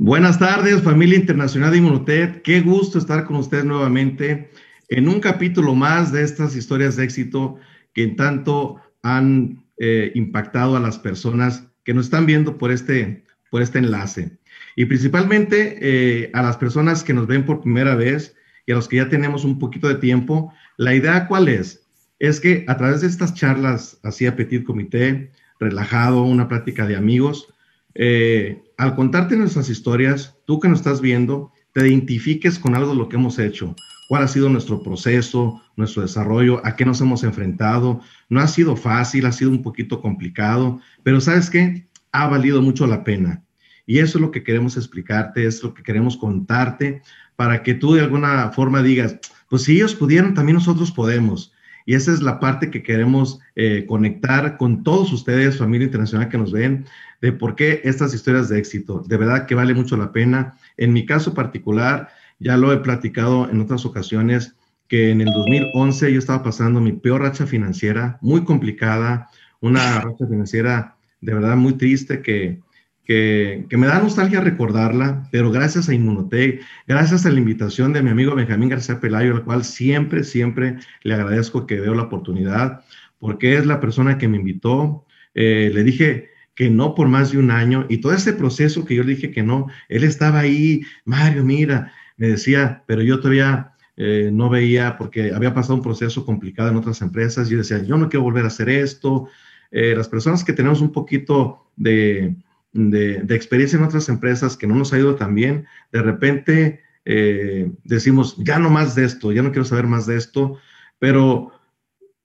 Buenas tardes, familia internacional de Inmunotech. Qué gusto estar con ustedes nuevamente en un capítulo más de estas historias de éxito que en tanto han eh, impactado a las personas que nos están viendo por este, por este enlace. Y principalmente eh, a las personas que nos ven por primera vez y a los que ya tenemos un poquito de tiempo. La idea cuál es? Es que a través de estas charlas así a petit comité, relajado, una práctica de amigos, eh, al contarte nuestras historias, tú que nos estás viendo, te identifiques con algo de lo que hemos hecho, cuál ha sido nuestro proceso, nuestro desarrollo, a qué nos hemos enfrentado. No ha sido fácil, ha sido un poquito complicado, pero sabes qué, ha valido mucho la pena. Y eso es lo que queremos explicarte, es lo que queremos contarte para que tú de alguna forma digas, pues si ellos pudieron, también nosotros podemos. Y esa es la parte que queremos eh, conectar con todos ustedes, familia internacional que nos ven, de por qué estas historias de éxito. De verdad que vale mucho la pena. En mi caso particular, ya lo he platicado en otras ocasiones, que en el 2011 yo estaba pasando mi peor racha financiera, muy complicada, una racha financiera de verdad muy triste que que, me da nostalgia recordarla, pero gracias a Inmunotech, gracias a la invitación de mi amigo Benjamín García Pelayo, al cual siempre, siempre le agradezco que veo la oportunidad, porque es la persona que me invitó. Eh, le dije que no por más de un año y todo ese proceso que yo le dije que no, él estaba ahí, Mario, mira, me decía, pero yo todavía eh, no veía porque había pasado un proceso complicado en otras empresas. Yo decía, yo no quiero volver a hacer esto. Eh, las personas que tenemos un poquito de, de, experiencia en otras empresas que no nos ha ido tan bien, de repente eh, decimos, ya no más de esto, ya no quiero saber más de esto, pero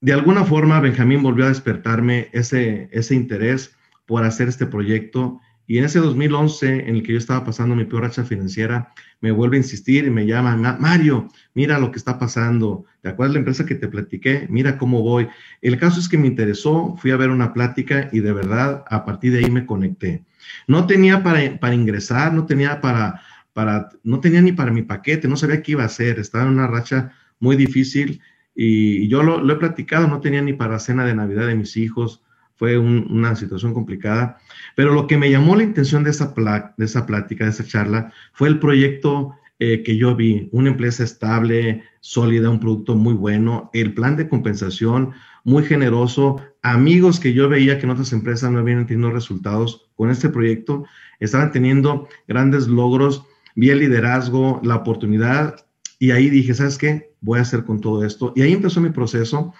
de alguna forma Benjamín volvió a despertarme ese, ese interés por hacer este proyecto y en ese 2011, en el que yo estaba pasando mi peor racha financiera, me vuelve a insistir y me llama, Mario, mira lo que está pasando, ¿te acuerdas la empresa que te platiqué? Mira cómo voy. El caso es que me interesó, fui a ver una plática y de verdad a partir de ahí me conecté. No tenía para, para ingresar, no tenía para, para, no tenía ni para mi paquete, no sabía qué iba a hacer, estaba en una racha muy difícil y yo lo, lo he platicado, no tenía ni para cena de Navidad de mis hijos, fue una situación complicada, pero lo que me llamó la intención de esa, de esa plática, de esa charla, fue el proyecto eh, que yo vi, una empresa estable, sólida, un producto muy bueno, el plan de compensación muy generoso, amigos que yo veía que en otras empresas no habían tenido resultados con este proyecto, estaban teniendo grandes logros, vi el liderazgo, la oportunidad y ahí dije, ¿sabes qué? Voy a hacer con todo esto. Y ahí empezó mi proceso.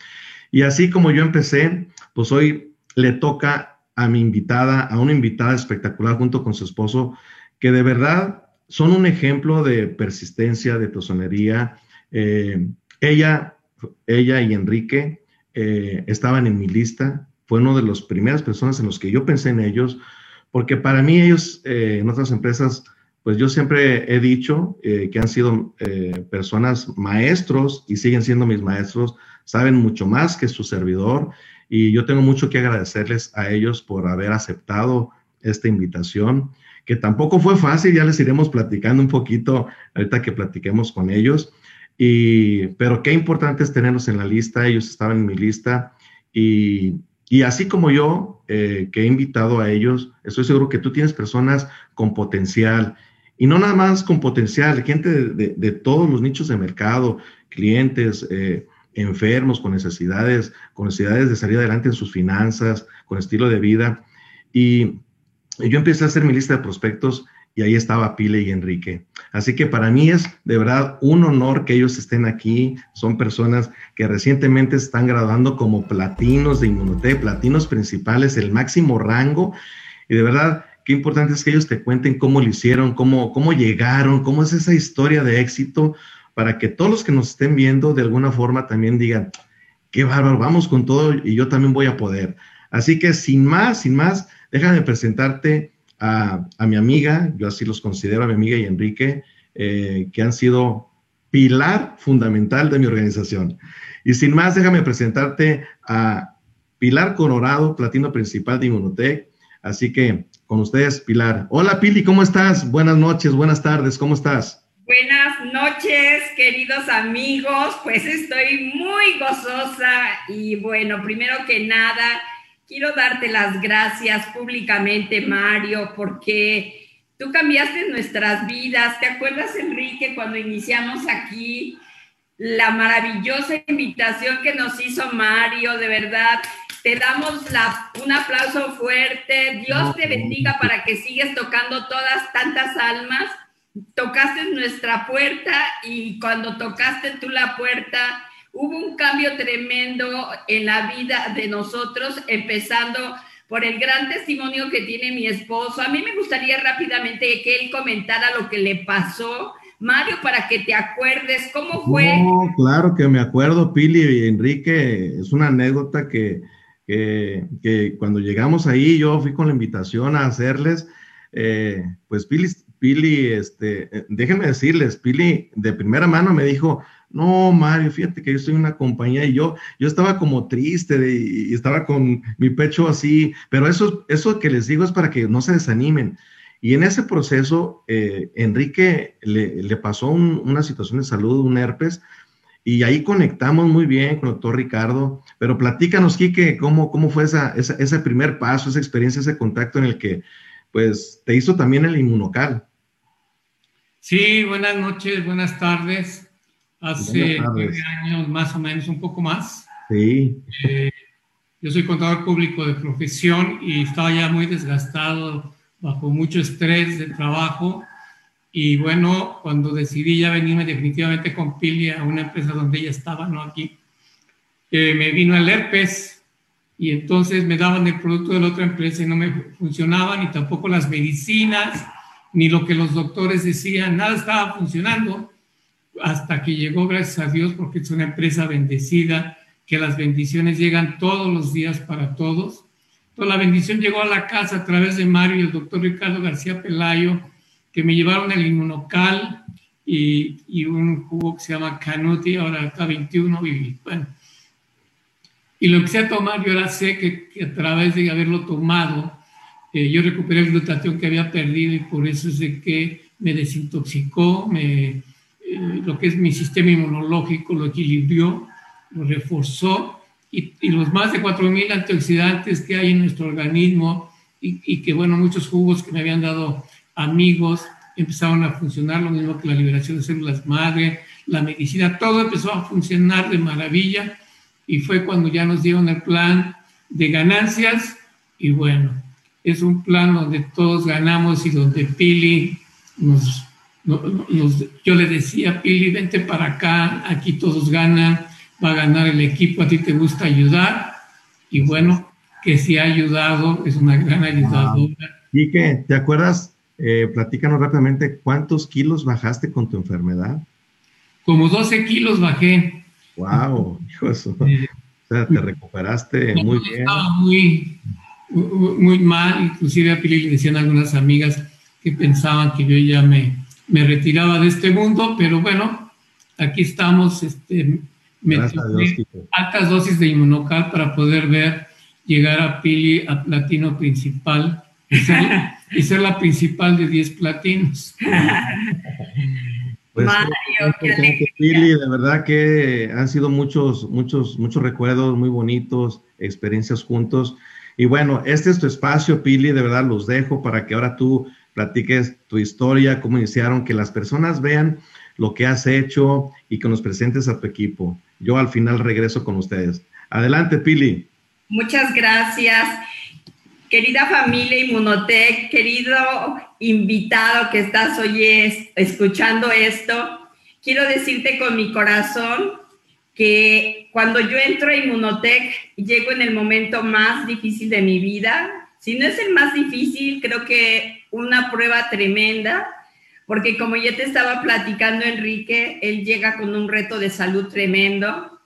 Y así como yo empecé, pues hoy le toca a mi invitada, a una invitada espectacular junto con su esposo, que de verdad son un ejemplo de persistencia, de tosonería. Eh, ella, ella y Enrique eh, estaban en mi lista, fue una de las primeras personas en los que yo pensé en ellos, porque para mí ellos eh, en otras empresas, pues yo siempre he dicho que han sido personas maestros y siguen siendo mis maestros, saben mucho más que su servidor y yo tengo mucho que agradecerles a ellos por haber aceptado esta invitación, que tampoco fue fácil, ya les iremos platicando un poquito ahorita que platiquemos con ellos. Y, pero qué importante es tenerlos en la lista, ellos estaban en mi lista y, y así como yo, eh, que he invitado a ellos, estoy seguro que tú tienes personas con potencial y no nada más con potencial, gente de, todos los nichos de mercado, clientes, eh, enfermos, con necesidades, con necesidades de salir adelante en sus finanzas, con estilo de vida. Y yo empecé a hacer mi lista de prospectos y ahí estaba Pile y Enrique. Así que para mí es de verdad un honor que ellos estén aquí. Son personas que recientemente están graduando como platinos de Inmunotech, platinos principales, el máximo rango. Y de verdad, qué importante es que ellos te cuenten cómo lo hicieron, cómo, cómo llegaron, cómo es esa historia de éxito, para que todos los que nos estén viendo de alguna forma también digan, qué bárbaro, vamos con todo y yo también voy a poder. Así que sin más, sin más, déjame presentarte a, mi amiga, yo así los considero a mi amiga y Enrique, eh, que han sido pilar fundamental de mi organización. Y sin más, déjame presentarte a Pilar Colorado, platino principal de Inmunotech. Así que con ustedes, Pilar. Hola, Pili, ¿cómo estás? Buenas noches, buenas tardes, ¿cómo estás? Buenas noches, queridos amigos. Pues estoy muy gozosa y bueno, primero que nada, quiero darte las gracias públicamente, Mario, porque Tú cambiaste nuestras vidas. ¿Te acuerdas, Enrique, cuando iniciamos aquí? La maravillosa invitación que nos hizo Mario, de verdad. Te damos la, un aplauso fuerte. Dios te bendiga para que sigas tocando todas tantas almas. Tocaste nuestra puerta y cuando tocaste tú la puerta, hubo un cambio tremendo en la vida de nosotros, empezando por el gran testimonio que tiene mi esposo. A mí me gustaría rápidamente que él comentara lo que le pasó. Mario, para que te acuerdes, ¿cómo fue? No, claro que me acuerdo, Pili y Enrique, es una anécdota que, que, cuando llegamos ahí, yo fui con la invitación a hacerles, eh, pues Pili, Pili, este, eh, déjenme decirles, Pili de primera mano me dijo, no, Mario, fíjate que yo estoy en una compañía y yo, yo estaba como triste y, estaba con mi pecho así, pero eso, eso que les digo es para que no se desanimen. Y en ese proceso, eh, Enrique le, pasó una situación de salud, un herpes, y ahí conectamos muy bien con el doctor Ricardo. Pero platícanos, Quique, cómo, cómo fue esa, ese primer paso, esa experiencia, ese contacto en el que, pues, te hizo también el inmunocal. Sí, buenas noches, buenas tardes hace nueve años más o menos, un poco más. Sí. Eh, yo soy contador público de profesión y estaba ya muy desgastado, bajo mucho estrés de trabajo. Y bueno, cuando decidí ya venirme definitivamente con Pili a una empresa donde ella estaba, no aquí, eh, me vino el herpes y entonces me daban el producto de la otra empresa y no me funcionaba, ni tampoco las medicinas, ni lo que los doctores decían, nada estaba funcionando hasta que llegó, gracias a Dios, porque es una empresa bendecida, que las bendiciones llegan todos los días para todos. Entonces la bendición llegó a la casa a través de Mario y el doctor Ricardo García Pelayo, que me llevaron el inmunocal y, y un jugo que se llama Canuti, ahora está 21, y bueno. Y lo empecé a tomar, yo ahora sé que, a través de haberlo tomado, eh, yo recuperé el glutatión que había perdido y por eso es de que me desintoxicó, me, eh, lo que es mi sistema inmunológico, lo equilibró, lo reforzó y, los más de 4.000 antioxidantes que hay en nuestro organismo y, que, bueno, muchos jugos que me habían dado amigos empezaron a funcionar, lo mismo que la liberación de células madre, la medicina, todo empezó a funcionar de maravilla y fue cuando ya nos dieron el plan de ganancias y bueno, es un plan donde todos ganamos y donde Pili nos yo le decía, Pili, vente para acá, aquí todos ganan, va a ganar el equipo, a ti te gusta ayudar. Y bueno, que sí ha ayudado, es una gran ayudadora. ¿Y qué? ¿Te acuerdas? Eh, platícanos rápidamente, ¿cuántos kilos bajaste con tu enfermedad? Como 12 kilos bajé. ¡Wow! Hijo O sea, te recuperaste muy bien. Estaba muy, muy mal, inclusive a Pili le decían algunas amigas que pensaban que yo ya me, me retiraba de este mundo, pero bueno, aquí estamos, este, altas dosis de inmunocal para poder ver llegar a Pili a platino principal y ser, la principal de 10 platinos. Pues, Mario, Pili, de verdad que han sido muchos, muchos, muchos recuerdos muy bonitos, experiencias juntos. Y bueno, este es tu espacio, Pili, de verdad los dejo para que ahora tú platiques tu historia, cómo iniciaron, que las personas vean lo que has hecho y que nos presentes a tu equipo. Yo al final regreso con ustedes. Adelante, Pili. Muchas gracias. Querida familia Inmunotech, querido invitado que estás hoy escuchando esto, quiero decirte con mi corazón que cuando yo entro a Inmunotech, llego en el momento más difícil de mi vida. Si no es el más difícil, creo que una prueba tremenda, porque como ya te estaba platicando Enrique, él llega con un reto de salud tremendo.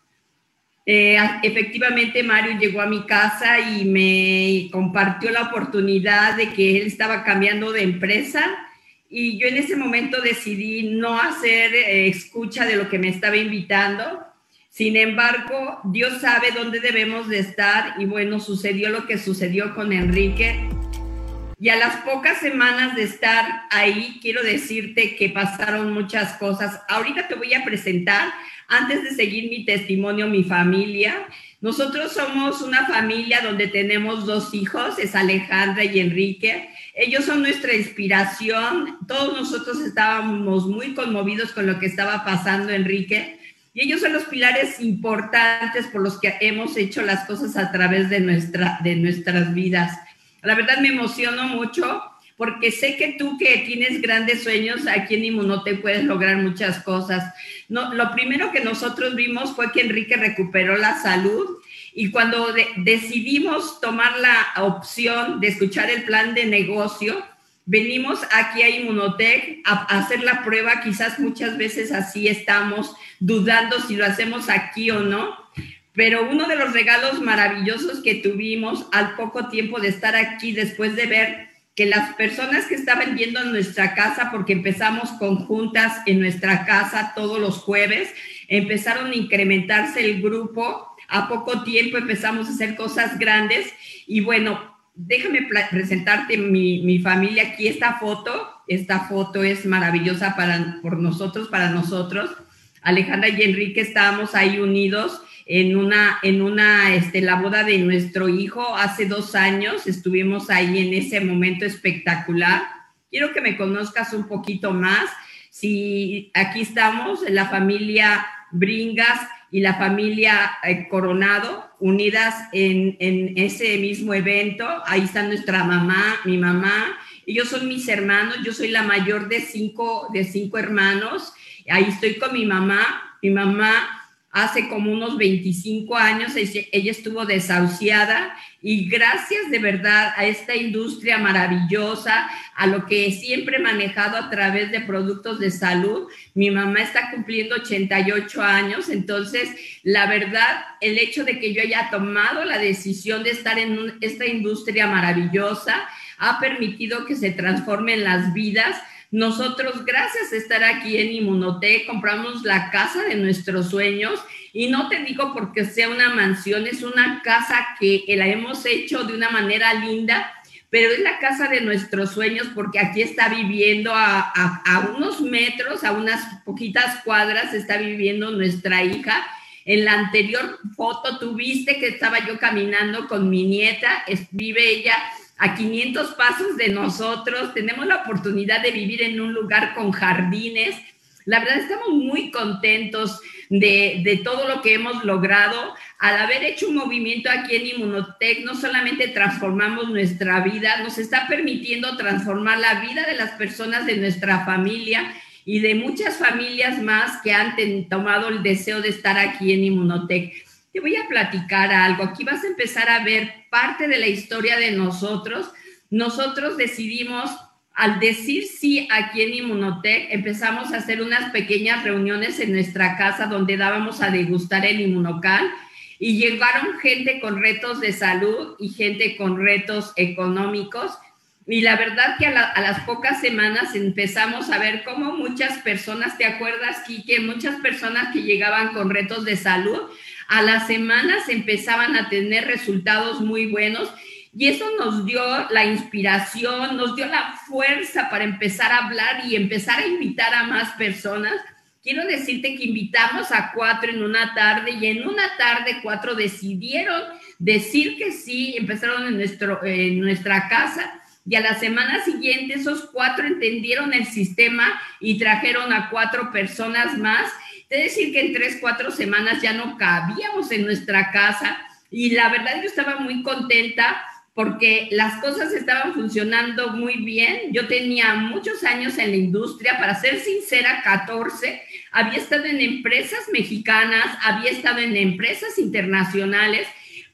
Eh, efectivamente, Mario llegó a mi casa y me compartió la oportunidad de que él estaba cambiando de empresa y yo en ese momento decidí no hacer eh, escucha de lo que me estaba invitando. Sin embargo, Dios sabe dónde debemos de estar y bueno, sucedió lo que sucedió con Enrique. Y a las pocas semanas de estar ahí, quiero decirte que pasaron muchas cosas. Ahorita te voy a presentar, antes de seguir mi testimonio, mi familia. Nosotros somos una familia donde tenemos dos hijos, es Alejandra y Enrique. Ellos son nuestra inspiración. Todos nosotros estábamos muy conmovidos con lo que estaba pasando, Enrique. Y ellos son los pilares importantes por los que hemos hecho las cosas a través de, nuestra, de nuestras vidas. La verdad me emociono mucho porque sé que tú que tienes grandes sueños aquí en Inmunote puedes lograr muchas cosas. No, lo primero que nosotros vimos fue que Enrique recuperó la salud y cuando decidimos tomar la opción de escuchar el plan de negocio, venimos aquí a Inmunotech a, hacer la prueba, quizás muchas veces así estamos dudando si lo hacemos aquí o no, pero uno de los regalos maravillosos que tuvimos al poco tiempo de estar aquí, después de ver que las personas que estaban viendo en nuestra casa, porque empezamos con juntas en nuestra casa todos los jueves, empezaron a incrementarse el grupo, a poco tiempo empezamos a hacer cosas grandes y bueno, déjame presentarte mi, mi familia aquí, esta foto, esta foto es maravillosa para por nosotros, para nosotros. Alejandra y Enrique estábamos ahí unidos en una, en una, este, la boda de nuestro hijo hace dos años. Estuvimos ahí en ese momento espectacular. Quiero que me conozcas un poquito más. Si aquí estamos, la familia Bringas y la familia eh, Coronado, unidas en, en, ese mismo evento. Ahí está nuestra mamá, mi mamá. Ellos son mis hermanos. Yo soy la mayor de cinco, de cinco hermanos. Ahí estoy con mi mamá. Mi mamá hace como unos 25 años, ella estuvo desahuciada y gracias de verdad a esta industria maravillosa, a lo que siempre he manejado a través de productos de salud, mi mamá está cumpliendo 88 años, entonces la verdad, el hecho de que yo haya tomado la decisión de estar en esta industria maravillosa ha permitido que se transformen las vidas nosotros, gracias a estar aquí en Inmunote, compramos la casa de nuestros sueños y no te digo porque sea una mansión, es una casa que la hemos hecho de una manera linda, pero es la casa de nuestros sueños porque aquí está viviendo a, a, unos metros, a unas poquitas cuadras, está viviendo nuestra hija. En la anterior foto tuviste que estaba yo caminando con mi nieta, vive ella a 500 pasos de nosotros, tenemos la oportunidad de vivir en un lugar con jardines. La verdad estamos muy contentos de, de, todo lo que hemos logrado. Al haber hecho un movimiento aquí en Inmunotech, no solamente transformamos nuestra vida, nos está permitiendo transformar la vida de las personas de nuestra familia y de muchas familias más que han tomado el deseo de estar aquí en Inmunotech. Voy a platicar algo. Aquí vas a empezar a ver parte de la historia de nosotros. Nosotros decidimos, al decir sí aquí en Inmunotech, empezamos a hacer unas pequeñas reuniones en nuestra casa donde dábamos a degustar el inmunocal y llegaron gente con retos de salud y gente con retos económicos. Y la verdad que a, las pocas semanas empezamos a ver cómo muchas personas, ¿te acuerdas, Kike? Muchas personas que llegaban con retos de salud a las semanas empezaban a tener resultados muy buenos y eso nos dio la inspiración, nos dio la fuerza para empezar a hablar y empezar a invitar a más personas. Quiero decirte que invitamos a cuatro en una tarde y en una tarde cuatro decidieron decir que sí, empezaron en, nuestro, en nuestra casa y a la semana siguiente esos cuatro entendieron el sistema y trajeron a cuatro personas más de decir que en tres, cuatro semanas ya no cabíamos en nuestra casa y la verdad yo estaba muy contenta porque las cosas estaban funcionando muy bien. Yo tenía muchos años en la industria, para ser sincera, 14. Había estado en empresas mexicanas, había estado en empresas internacionales,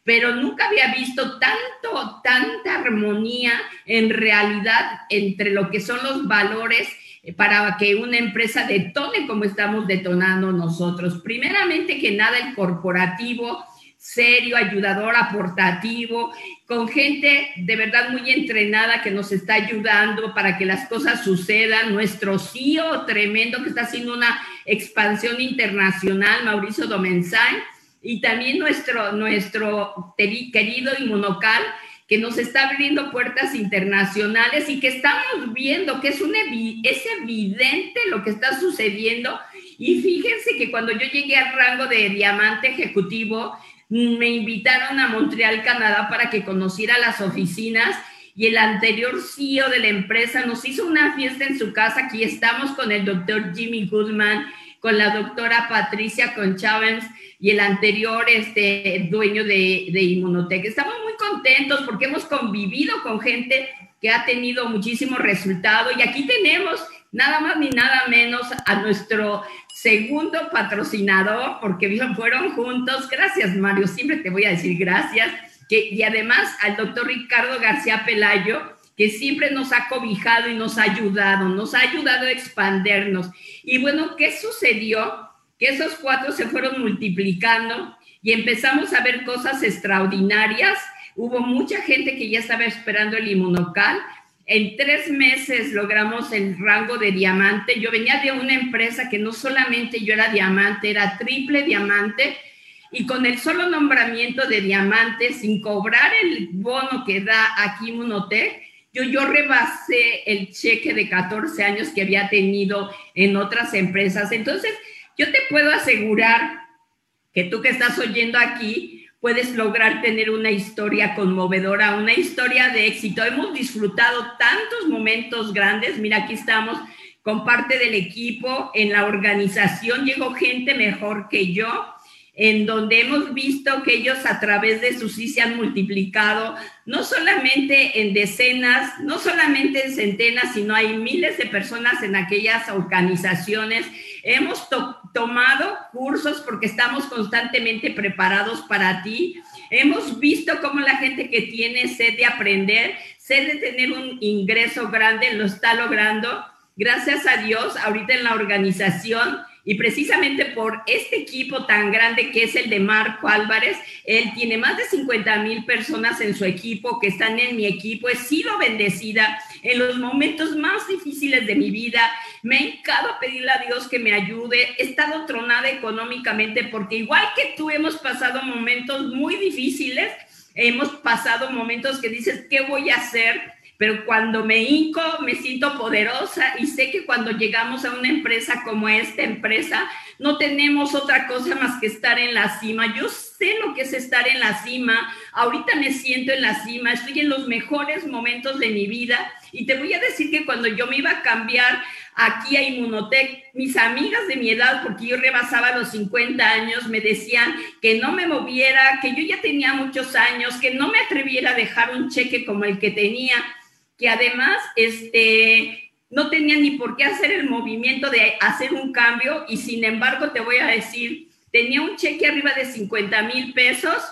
pero nunca había visto tanto, tanta armonía en realidad entre lo que son los valores para que una empresa detone como estamos detonando nosotros. Primeramente que nada el corporativo serio, ayudador, aportativo, con gente de verdad muy entrenada que nos está ayudando para que las cosas sucedan. Nuestro CEO tremendo que está haciendo una expansión internacional, Mauricio Domenzán, y también nuestro, nuestro querido Inmunocal, que nos está abriendo puertas internacionales y que estamos viendo que es, un es evidente lo que está sucediendo. Y fíjense que cuando yo llegué al rango de diamante ejecutivo, me invitaron a Montreal, Canadá, para que conociera las oficinas y el anterior CEO de la empresa nos hizo una fiesta en su casa. Aquí estamos con el doctor Jimmy Goodman, con la doctora Patricia Conchavens y el anterior este, dueño de, de Inmunotech. Estamos muy contentos porque hemos convivido con gente que ha tenido muchísimo resultado y aquí tenemos nada más ni nada menos a nuestro segundo patrocinador, porque fueron juntos. Gracias, Mario, siempre te voy a decir gracias. Que, y además al doctor Ricardo García Pelayo, que siempre nos ha cobijado y nos ha ayudado, nos ha ayudado a expandernos. Y bueno, ¿qué sucedió? Que esos cuatro se fueron multiplicando y empezamos a ver cosas extraordinarias. Hubo mucha gente que ya estaba esperando el inmunocal, en tres meses logramos el rango de diamante. Yo venía de una empresa que no solamente yo era diamante, era triple diamante. Y con el solo nombramiento de diamante, sin cobrar el bono que da aquí Munotec, yo, yo rebasé el cheque de 14 años que había tenido en otras empresas. Entonces, yo te puedo asegurar que tú que estás oyendo aquí, puedes lograr tener una historia conmovedora, una historia de éxito. Hemos disfrutado tantos momentos grandes. Mira, aquí estamos con parte del equipo. En la organización llegó gente mejor que yo, en donde hemos visto que ellos a través de su sí se han multiplicado, no solamente en decenas, no solamente en centenas, sino hay miles de personas en aquellas organizaciones Hemos tomado cursos porque estamos constantemente preparados para ti. Hemos visto cómo la gente que tiene sed de aprender, sed de tener un ingreso grande, lo está logrando. Gracias a Dios, ahorita en la organización y precisamente por este equipo tan grande que es el de Marco Álvarez, él tiene más de 50 mil personas en su equipo que están en mi equipo. He sido bendecida en los momentos más difíciles de mi vida. Me he encado a pedirle a Dios que me ayude. He estado tronada económicamente porque igual que tú hemos pasado momentos muy difíciles, hemos pasado momentos que dices, ¿qué voy a hacer? Pero cuando me hinco me siento poderosa y sé que cuando llegamos a una empresa como esta empresa, no tenemos otra cosa más que estar en la cima. Yo sé lo que es estar en la cima, ahorita me siento en la cima, estoy en los mejores momentos de mi vida. Y te voy a decir que cuando yo me iba a cambiar aquí a Inmunotech, mis amigas de mi edad, porque yo rebasaba los 50 años, me decían que no me moviera, que yo ya tenía muchos años, que no me atreviera a dejar un cheque como el que tenía que además este, no tenían ni por qué hacer el movimiento de hacer un cambio y sin embargo te voy a decir, tenía un cheque arriba de 50 mil pesos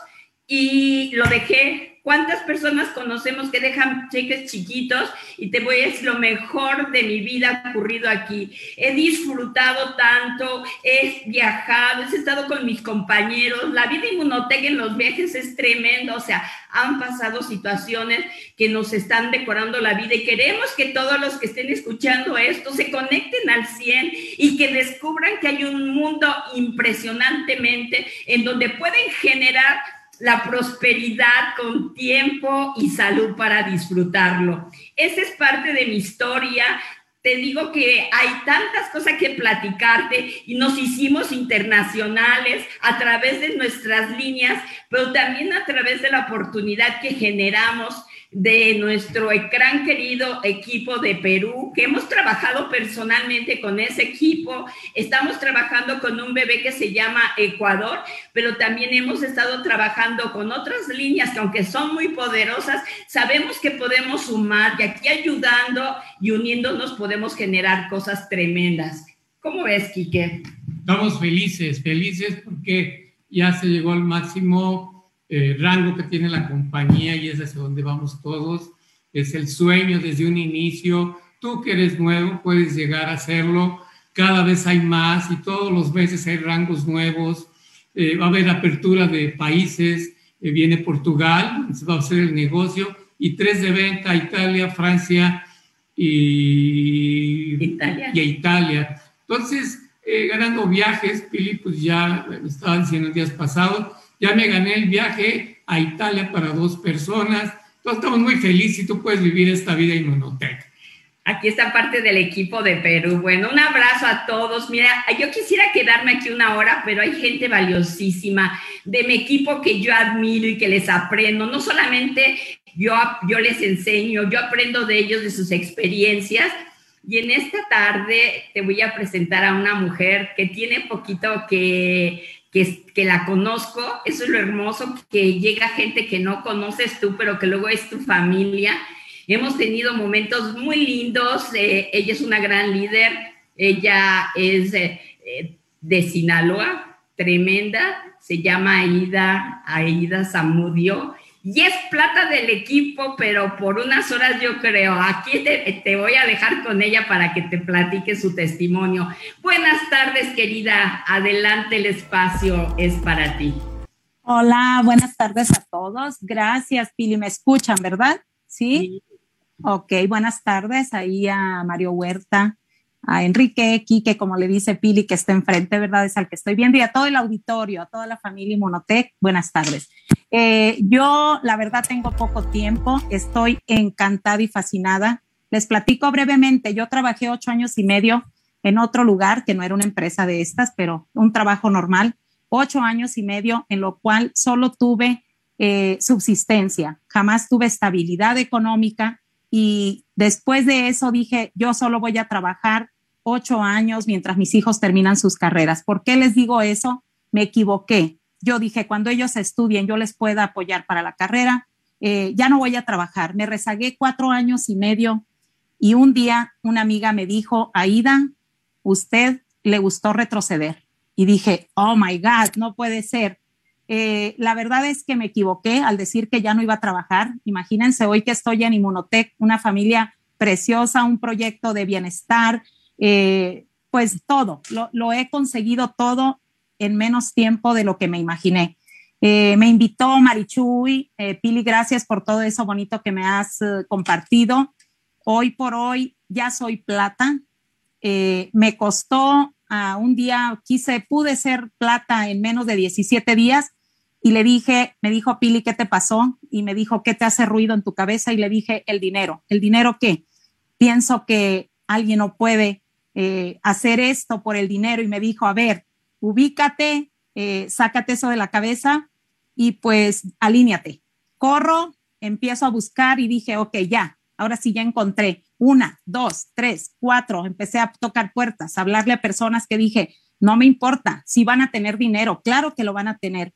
y lo dejé ¿Cuántas personas conocemos que dejan cheques chiquitos? Y te voy a decir lo mejor de mi vida ocurrido aquí. He disfrutado tanto, he viajado, he estado con mis compañeros. La vida inmunotec en los viajes es tremendo. O sea, han pasado situaciones que nos están decorando la vida y queremos que todos los que estén escuchando esto se conecten al 100 y que descubran que hay un mundo impresionantemente en donde pueden generar la prosperidad con tiempo y salud para disfrutarlo. Esa es parte de mi historia. Te digo que hay tantas cosas que platicarte y nos hicimos internacionales a través de nuestras líneas, pero también a través de la oportunidad que generamos de nuestro gran querido equipo de Perú, que hemos trabajado personalmente con ese equipo. Estamos trabajando con un bebé que se llama Ecuador, pero también hemos estado trabajando con otras líneas que aunque son muy poderosas, sabemos que podemos sumar y aquí ayudando y uniéndonos podemos generar cosas tremendas. ¿Cómo ves, Quique? Estamos felices, felices porque ya se llegó al máximo eh, rango que tiene la compañía y es hacia donde vamos todos. Es el sueño desde un inicio. Tú que eres nuevo puedes llegar a hacerlo. Cada vez hay más y todos los meses hay rangos nuevos. Eh, va a haber apertura de países. Eh, viene Portugal, se va a hacer el negocio. Y tres de venta, Italia, Francia y Italia. Y Italia. Entonces, ganando viajes, Pili, pues ya lo estaba diciendo días pasados, ya me gané el viaje a Italia para dos personas. Todos estamos muy felices y tú puedes vivir esta vida en Monotec. Aquí está parte del equipo de Perú. Bueno, un abrazo a todos. Mira, yo quisiera quedarme aquí una hora, pero hay gente valiosísima. de mi equipo que yo admiro y que les aprendo. No solamente yo, yo les enseño, yo aprendo de ellos, de sus experiencias. Y en esta tarde te voy a presentar a una mujer que tiene poquito que, que, que, la conozco. Eso es lo hermoso, que llega gente que no conoces tú, pero que luego es tu familia. Hemos tenido momentos muy lindos. Eh, ella es una gran líder. Ella es eh, eh, de Sinaloa, tremenda. Se llama Aida, Aida Zamudio y es plata del equipo, pero por unas horas yo creo. Aquí te, voy a dejar con ella para que te platique su testimonio. Buenas tardes, querida. Adelante, el espacio es para ti. Hola, buenas tardes a todos. Gracias, Pili. ¿Me escuchan, verdad? ¿Sí? sí. Ok, buenas tardes ahí a Mario Huerta, a Enrique que como le dice Pili, que está enfrente, ¿verdad? Es al que estoy viendo, y a todo el auditorio, a toda la familia Inmunotech, buenas tardes. Eh, yo, la verdad, tengo poco tiempo, estoy encantada y fascinada. Les platico brevemente, yo trabajé ocho años y medio en otro lugar, que no era una empresa de estas, pero un trabajo normal, ocho años y medio, en lo cual solo tuve eh, subsistencia, jamás tuve estabilidad económica, y después de eso dije, yo solo voy a trabajar ocho años mientras mis hijos terminan sus carreras. ¿Por qué les digo eso? Me equivoqué. Yo dije, cuando ellos estudien, yo les pueda apoyar para la carrera. Eh, ya no voy a trabajar. Me rezagué cuatro años y medio y un día una amiga me dijo, Aida, usted le gustó retroceder. Y dije, oh my God, no puede ser. Eh, la verdad es que me equivoqué al decir que ya no iba a trabajar. Imagínense hoy que estoy en Inmunotech, una familia preciosa, un proyecto de bienestar, eh, pues todo, lo, he conseguido todo en menos tiempo de lo que me imaginé. Eh, me invitó Marichuy, Pili, gracias por todo eso bonito que me has compartido. Hoy por hoy ya soy plata. me costó a un día, quise, pude ser plata en menos de 17 días, y le dije, me dijo Pili, ¿qué te pasó? Y me dijo, ¿qué te hace ruido en tu cabeza? Y le dije, el dinero. ¿El dinero qué? Pienso que alguien no puede eh, hacer esto por el dinero. Y me dijo, a ver, ubícate, eh, sácate eso de la cabeza y pues alíñate. Corro, empiezo a buscar y dije, ok, ya, ahora sí ya encontré una, dos, tres, cuatro. Empecé a tocar puertas, a hablarle a personas que dije, no me importa, si van a tener dinero, claro que lo van a tener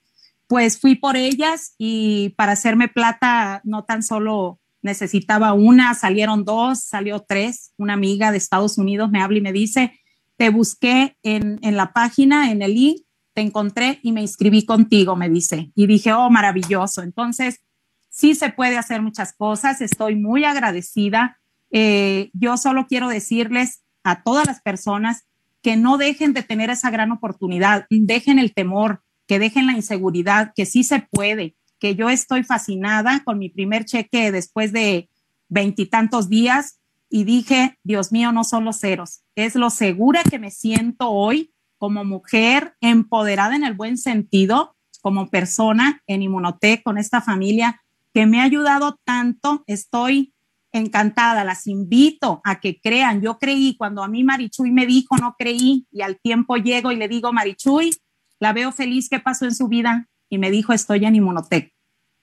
pues fui por ellas y para hacerme plata no tan solo necesitaba una, salieron dos, salió tres. Una amiga de Estados Unidos me habla y me dice, te busqué en, la página, en el link, te encontré y me inscribí contigo, me dice. Y dije, oh, maravilloso. Entonces, sí se puede hacer muchas cosas, estoy muy agradecida. Eh, yo solo quiero decirles a todas las personas que no dejen de tener esa gran oportunidad, dejen el temor, que dejen la inseguridad, que sí se puede, que yo estoy fascinada con mi primer cheque después de veintitantos días y dije, Dios mío, no son los ceros, es lo segura que me siento hoy como mujer empoderada en el buen sentido, como persona en Inmunotech con esta familia que me ha ayudado tanto, estoy encantada, las invito a que crean. Yo creí cuando a mí Marichuy me dijo, no creí, y al tiempo llego y le digo, Marichuy, la veo feliz, ¿qué pasó en su vida? Y me dijo, estoy en Inmunotech.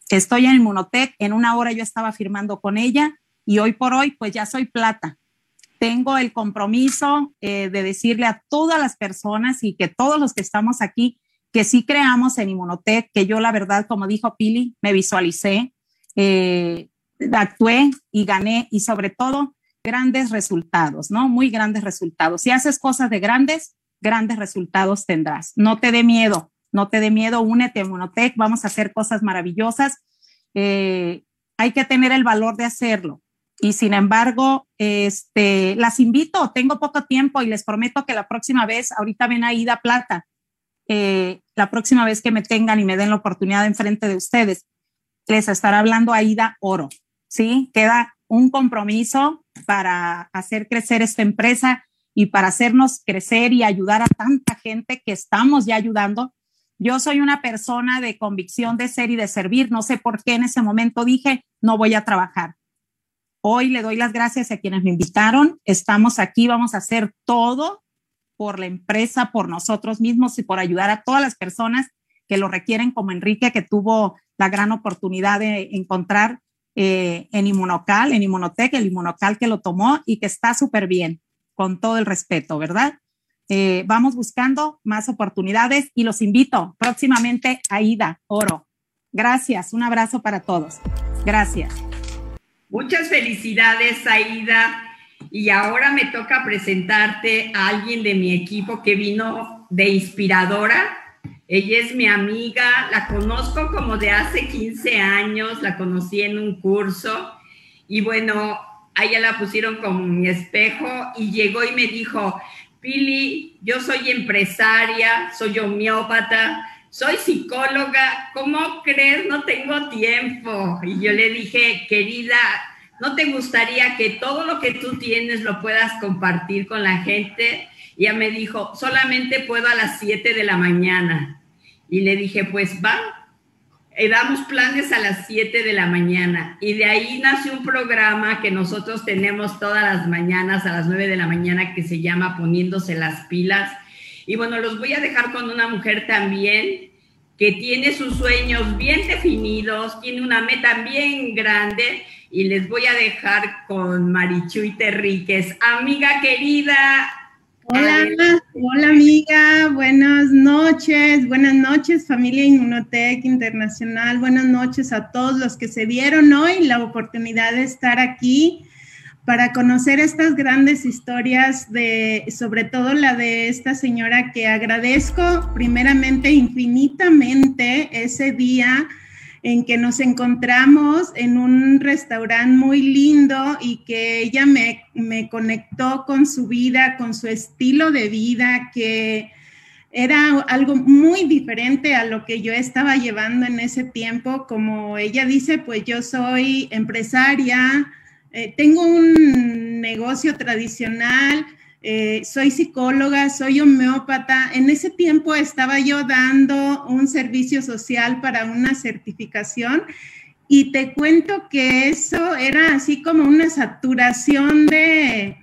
Estoy en Inmunotech, en una hora yo estaba firmando con ella y hoy por hoy pues ya soy plata. Tengo el compromiso eh, de decirle a todas las personas y que todos los que estamos aquí, que sí creamos en Inmunotech, que yo la verdad, como dijo Pili, me visualicé, eh, actué y gané y sobre todo grandes resultados, ¿no? Muy grandes resultados. Si haces cosas de grandes, grandes resultados tendrás. No te dé miedo, no te dé miedo, únete a Monotech, vamos a hacer cosas maravillosas. Eh, hay que tener el valor de hacerlo. Y sin embargo, este, las invito, tengo poco tiempo y les prometo que la próxima vez, ahorita ven a Ida Plata, eh, la próxima vez que me tengan y me den la oportunidad enfrente de ustedes, les estará hablando a Ida Oro, ¿sí? Queda un compromiso para hacer crecer esta empresa y para hacernos crecer y ayudar a tanta gente que estamos ya ayudando. Yo soy una persona de convicción de ser y de servir. No sé por qué en ese momento dije, no voy a trabajar. Hoy le doy las gracias a quienes me invitaron. Estamos aquí, vamos a hacer todo por la empresa, por nosotros mismos y por ayudar a todas las personas que lo requieren, como Enrique, que tuvo la gran oportunidad de encontrar eh, en Inmunocal, en Inmunotec, el Inmunocal que lo tomó y que está súper bien, con todo el respeto, ¿verdad? Eh, vamos buscando más oportunidades y los invito próximamente a Ida Oro. Gracias, un abrazo para todos. Gracias. Muchas felicidades, Aida. Y ahora me toca presentarte a alguien de mi equipo que vino de inspiradora. Ella es mi amiga, la conozco como de hace 15 años, la conocí en un curso y bueno, a ella la pusieron como mi espejo y llegó y me dijo, Pili, yo soy empresaria, soy homeópata, soy psicóloga, ¿cómo crees? No tengo tiempo. Y yo le dije, querida, ¿no te gustaría que todo lo que tú tienes lo puedas compartir con la gente? Y ella me dijo, solamente puedo a las 7 de la mañana. Y le dije, pues va, eh, damos planes a las 7 de la mañana y de ahí nace un programa que nosotros tenemos todas las mañanas a las 9 de la mañana que se llama Poniéndose las pilas. Y bueno, los voy a dejar con una mujer también que tiene sus sueños bien definidos, tiene una meta bien grande y les voy a dejar con Marichuy Terríquez. Amiga querida, Hola, hola amiga, buenas noches, buenas noches familia Inmunotech Internacional, buenas noches a todos los que se dieron hoy la oportunidad de estar aquí para conocer estas grandes historias de, sobre todo la de esta señora que agradezco primeramente infinitamente ese día en que nos encontramos en un restaurante muy lindo y que ella me, conectó con su vida, con su estilo de vida, que era algo muy diferente a lo que yo estaba llevando en ese tiempo. Como ella dice, pues yo soy empresaria, eh, tengo un negocio tradicional, eh, soy psicóloga, soy homeópata. En ese tiempo estaba yo dando un servicio social para una certificación y te cuento que eso era así como una saturación de,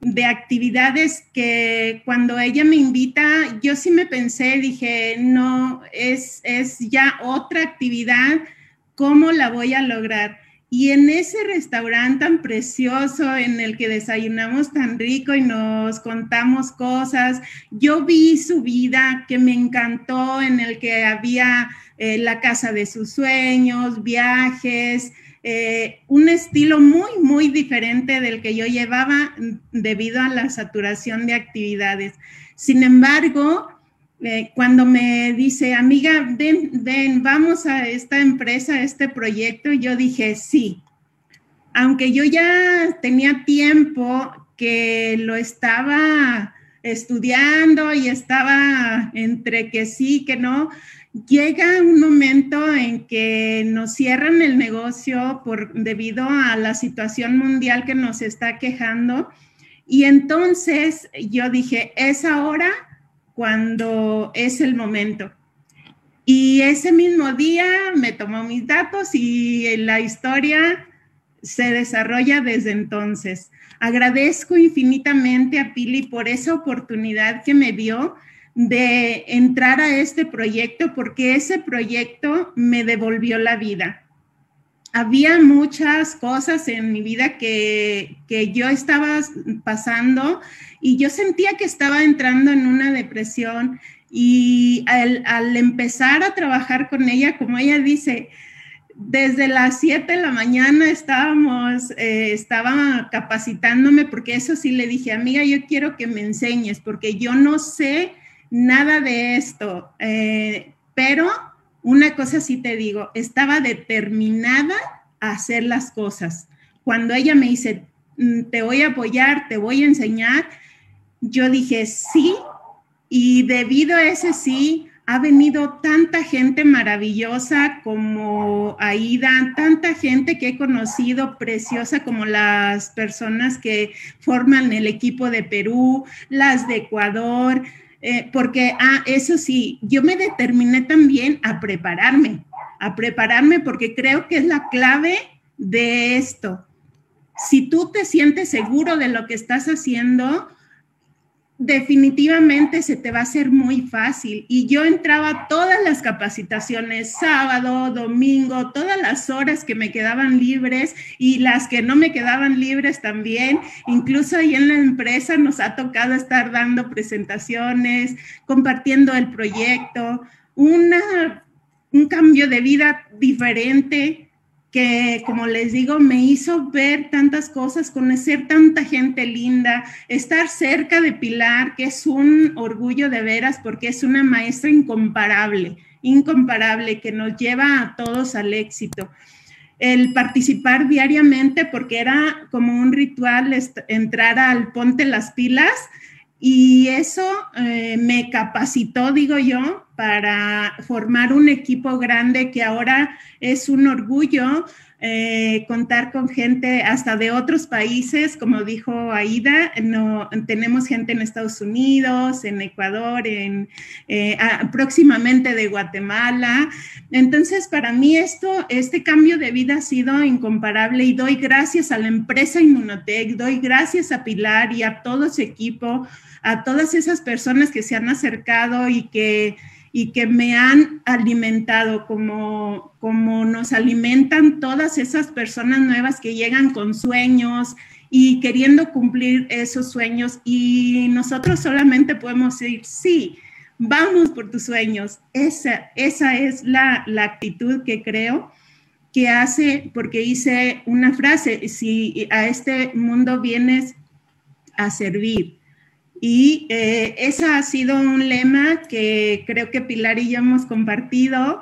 de actividades que cuando ella me invita, yo sí me pensé, dije, no, es, es ya otra actividad, ¿cómo la voy a lograr? Y en ese restaurante tan precioso en el que desayunamos tan rico y nos contamos cosas, yo vi su vida que me encantó, en el que había eh, la casa de sus sueños, viajes, eh, un estilo muy, muy diferente del que yo llevaba debido a la saturación de actividades. Sin embargo, cuando me dice, amiga, ven, ven, vamos a esta empresa, a este proyecto, yo dije, sí. Aunque yo ya tenía tiempo que lo estaba estudiando y estaba entre que sí, que no, llega un momento en que nos cierran el negocio por, debido a la situación mundial que nos está quejando. Y entonces yo dije, es ahora cuando es el momento. Y ese mismo día me tomó mis datos y la historia se desarrolla desde entonces. Agradezco infinitamente a Pili por esa oportunidad que me dio de entrar a este proyecto porque ese proyecto me devolvió la vida. Había muchas cosas en mi vida que, que yo estaba pasando y yo sentía que estaba entrando en una depresión y al, empezar a trabajar con ella, como ella dice, desde las 7 de la mañana estábamos, eh, estaba capacitándome porque eso sí le dije, amiga, yo quiero que me enseñes porque yo no sé nada de esto, eh, pero una cosa sí te digo, estaba determinada a hacer las cosas. Cuando ella me dice, mm, te voy a apoyar, te voy a enseñar, yo dije sí y debido a ese sí ha venido tanta gente maravillosa como Aida, tanta gente que he conocido preciosa como las personas que forman el equipo de Perú, las de Ecuador, eh, porque, ah, eso sí, yo me determiné también a prepararme, a prepararme porque creo que es la clave de esto. Si tú te sientes seguro de lo que estás haciendo, definitivamente se te va a hacer muy fácil. Y yo entraba todas las capacitaciones, sábado, domingo, todas las horas que me quedaban libres y las que no me quedaban libres también. Incluso ahí en la empresa nos ha tocado estar dando presentaciones, compartiendo el proyecto, una, un cambio de vida diferente que, como les digo, me hizo ver tantas cosas, conocer tanta gente linda, estar cerca de Pilar, que es un orgullo de veras porque es una maestra incomparable, incomparable, que nos lleva a todos al éxito. El participar diariamente, porque era como un ritual entrar al Ponte las Pilas, y eso eh, me capacitó, digo yo, para formar un equipo grande que ahora es un orgullo eh, contar con gente hasta de otros países, como dijo Aida, no, tenemos gente en Estados Unidos, en Ecuador, en, eh, próximamente de Guatemala. Entonces, para mí esto, este cambio de vida ha sido incomparable y doy gracias a la empresa Inmunotech, doy gracias a Pilar y a todo su equipo a todas esas personas que se han acercado y que, y que me han alimentado como, como nos alimentan todas esas personas nuevas que llegan con sueños y queriendo cumplir esos sueños y nosotros solamente podemos decir, sí, vamos por tus sueños. Esa, esa es la, la actitud que creo que hace, porque hice una frase, si a este mundo vienes a servir, y eh, ese ha sido un lema que creo que Pilar y yo hemos compartido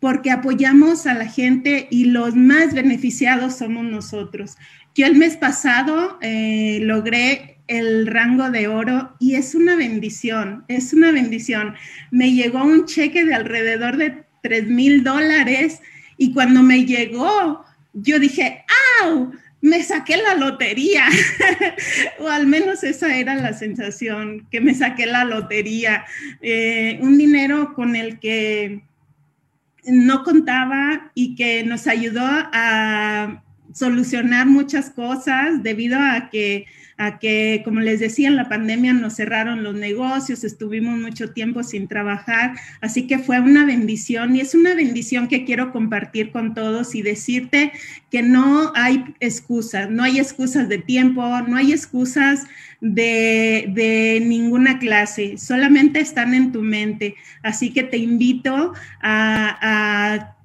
porque apoyamos a la gente y los más beneficiados somos nosotros. Yo el mes pasado eh, logré el rango de oro y es una bendición, es una bendición. Me llegó un cheque de alrededor de 3 mil dólares y cuando me llegó, yo dije, ¡au! Me saqué la lotería, o al menos esa era la sensación, que me saqué la lotería, eh, un dinero con el que no contaba y que nos ayudó a solucionar muchas cosas debido a que a que, como les decía, en la pandemia nos cerraron los negocios, estuvimos mucho tiempo sin trabajar, así que fue una bendición y es una bendición que quiero compartir con todos y decirte que no hay excusas, no hay excusas de tiempo, no hay excusas de, ninguna clase, solamente están en tu mente, así que te invito a, a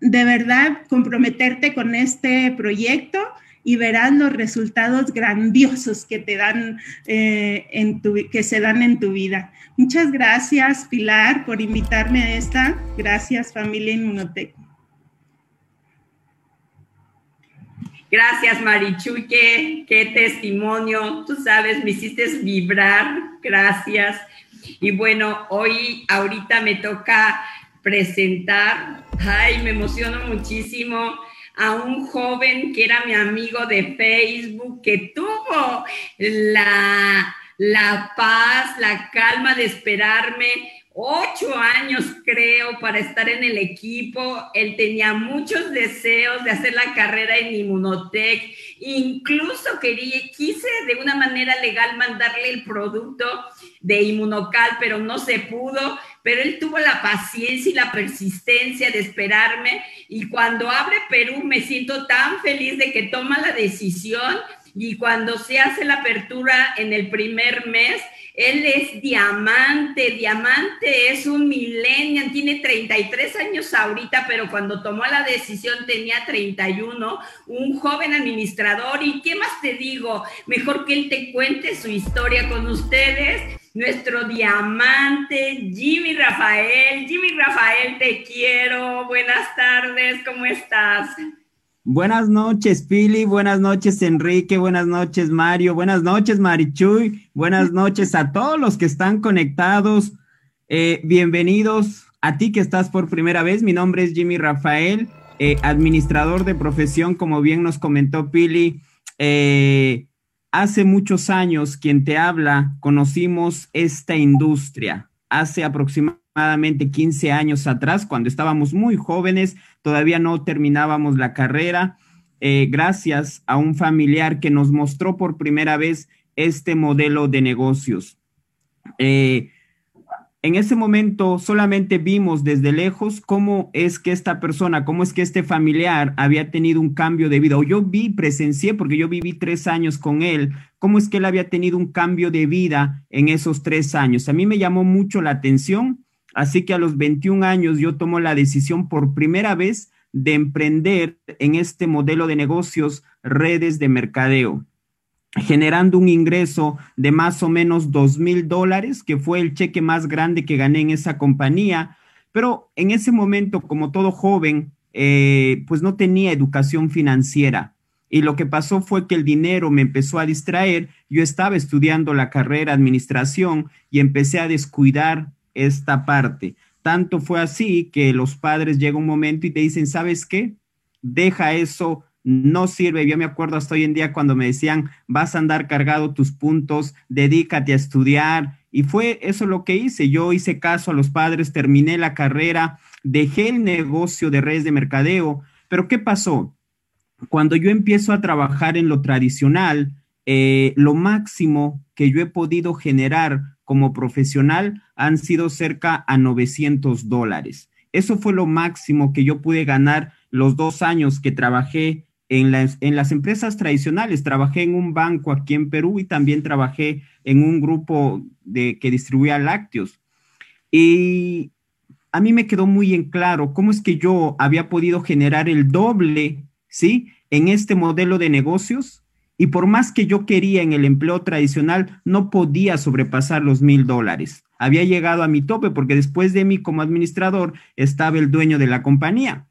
de verdad comprometerte con este proyecto y verás los resultados grandiosos que te dan eh, que se dan en tu vida. Muchas gracias, Pilar, por invitarme a esta. Gracias, familia Inmunotec. Gracias, Marichuy, qué, qué testimonio. Tú sabes, me hiciste vibrar. Gracias. Y bueno, hoy, ahorita me toca presentar. Ay, me emociono muchísimo a un joven que era mi amigo de Facebook, que tuvo la, la paz, la calma de esperarme ocho años, creo, para estar en el equipo. Él tenía muchos deseos de hacer la carrera en Inmunotech. Incluso quería, quise de una manera legal mandarle el producto de Inmunocal, pero no se pudo. Pero él tuvo la paciencia y la persistencia de esperarme. Y cuando abre Perú, me siento tan feliz de que toma la decisión. Y cuando se hace la apertura en el primer mes, él es diamante, diamante es un millennial, tiene 33 años ahorita, pero cuando tomó la decisión tenía 31, un joven administrador. ¿Y qué más te digo? Mejor que él te cuente su historia con ustedes. Nuestro diamante, Jimmy Rafael. Jimmy Rafael, te quiero. Buenas tardes, ¿cómo estás? Buenas noches, Pili. Buenas noches, Enrique. Buenas noches, Mario. Buenas noches, Marichuy. Buenas noches a todos los que están conectados. Eh, bienvenidos a ti que estás por primera vez. Mi nombre es Jimmy Rafael, eh, administrador de profesión, como bien nos comentó Pili. Eh, hace muchos años, quien te habla, conocimos esta industria. Hace aproximadamente 15 años atrás, cuando estábamos muy jóvenes, todavía no terminábamos la carrera, eh, gracias a un familiar que nos mostró por primera vez este modelo de negocios. Eh, en ese momento solamente vimos desde lejos cómo es que esta persona, cómo es que este familiar había tenido un cambio de vida. O yo vi, presencié, porque yo viví tres años con él, cómo es que él había tenido un cambio de vida en esos tres años. A mí me llamó mucho la atención, así que a los 21 años yo tomo la decisión por primera vez de emprender en este modelo de negocios, redes de mercadeo generando un ingreso de más o menos dos mil dólares, que fue el cheque más grande que gané en esa compañía. Pero en ese momento, como todo joven, eh, pues no tenía educación financiera. Y lo que pasó fue que el dinero me empezó a distraer. Yo estaba estudiando la carrera administración y empecé a descuidar esta parte. Tanto fue así que los padres llegan un momento y te dicen, ¿sabes qué? Deja eso, no sirve. Yo me acuerdo hasta hoy en día cuando me decían, vas a andar cargado tus puntos, dedícate a estudiar. Y fue eso lo que hice. Yo hice caso a los padres, terminé la carrera, dejé el negocio de redes de mercadeo. Pero ¿qué pasó? Cuando yo empiezo a trabajar en lo tradicional, eh, lo máximo que yo he podido generar como profesional han sido cerca a 900 dólares. Eso fue lo máximo que yo pude ganar los dos años que trabajé en las, empresas tradicionales. Trabajé en un banco aquí en Perú y también trabajé en un grupo de, que distribuía lácteos. Y a mí me quedó muy en claro cómo es que yo había podido generar el doble, ¿sí? En este modelo de negocios. Y por más que yo quería en el empleo tradicional, no podía sobrepasar los mil dólares. Había llegado a mi tope porque después de mí como administrador estaba el dueño de la compañía.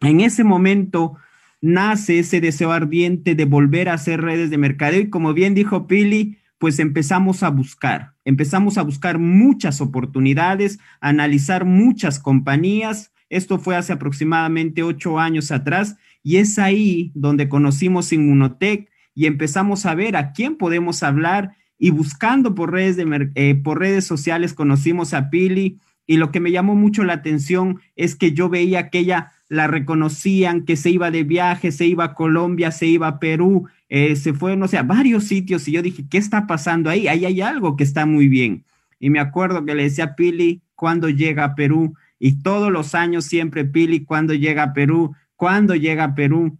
En ese momento nace ese deseo ardiente de volver a hacer redes de mercadeo y como bien dijo Pili, pues empezamos a buscar, empezamos a buscar muchas oportunidades, analizar muchas compañías. Esto fue hace aproximadamente ocho años atrás y es ahí donde conocimos Inmunotech y empezamos a ver a quién podemos hablar y buscando por redes, de, eh, por redes sociales conocimos a Pili y lo que me llamó mucho la atención es que yo veía que ella la reconocían, que se iba de viaje, se iba a Colombia, se iba a Perú, eh, se fue, no sé, a varios sitios y yo dije, ¿qué está pasando ahí? Ahí hay algo que está muy bien. Y me acuerdo que le decía a Pili, ¿cuándo llega a Perú? Y todos los años siempre, Pili, ¿cuándo llega a Perú? ¿Cuándo llega a Perú?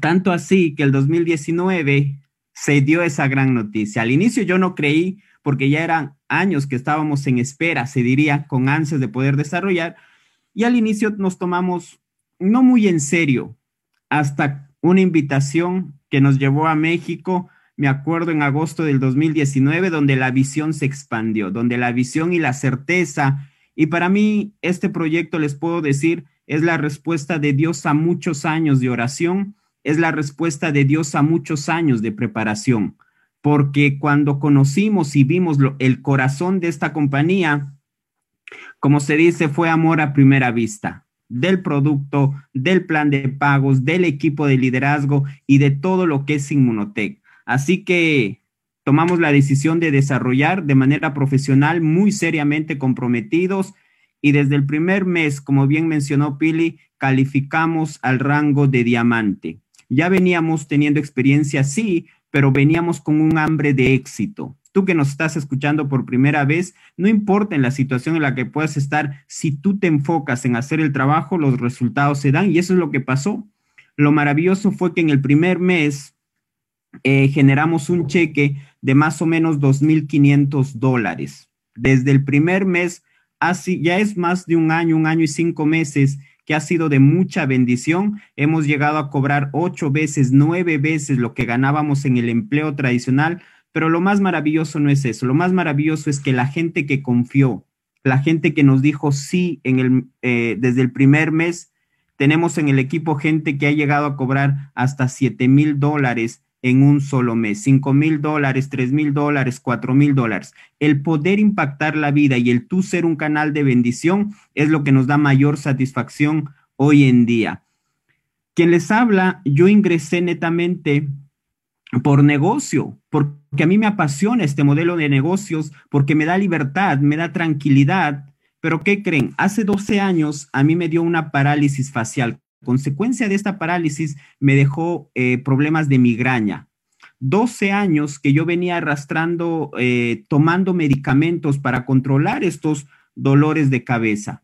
Tanto así que el 2019 se dio esa gran noticia. Al inicio yo no creí, porque ya eran años que estábamos en espera, se diría, con ansias de poder desarrollar, y al inicio nos tomamos no muy en serio, hasta una invitación que nos llevó a México, me acuerdo en agosto del 2019, donde la visión se expandió, donde la visión y la certeza, y para mí este proyecto, les puedo decir, es la respuesta de Dios a muchos años de oración, es la respuesta de Dios a muchos años de preparación, porque cuando conocimos y vimos el corazón de esta compañía, como se dice, fue amor a primera vista del producto, del plan de pagos, del equipo de liderazgo y de todo lo que es Inmunotech. Así que tomamos la decisión de desarrollar de manera profesional, muy seriamente comprometidos y desde el primer mes, como bien mencionó Pili, calificamos al rango de diamante. Ya veníamos teniendo experiencia, sí, pero veníamos con un hambre de éxito tú que nos estás escuchando por primera vez, no importa en la situación en la que puedas estar, si tú te enfocas en hacer el trabajo, los resultados se dan y eso es lo que pasó. Lo maravilloso fue que en el primer mes eh, generamos un cheque de más o menos 2.500 dólares. Desde el primer mes, así ya es más de un año, un año y cinco meses que ha sido de mucha bendición. Hemos llegado a cobrar ocho veces, nueve veces lo que ganábamos en el empleo tradicional pero lo más maravilloso no es eso, lo más maravilloso es que la gente que confió, la gente que nos dijo sí en el, eh, desde el primer mes, tenemos en el equipo gente que ha llegado a cobrar hasta 7 mil dólares en un solo mes, 5 mil dólares, 3 mil dólares, 4 mil dólares. El poder impactar la vida y el tú ser un canal de bendición es lo que nos da mayor satisfacción hoy en día. Quien les habla, yo ingresé netamente por negocio, porque a mí me apasiona este modelo de negocios, porque me da libertad, me da tranquilidad. Pero ¿qué creen? Hace 12 años a mí me dio una parálisis facial. Consecuencia de esta parálisis me dejó eh, problemas de migraña. 12 años que yo venía arrastrando, eh, tomando medicamentos para controlar estos dolores de cabeza.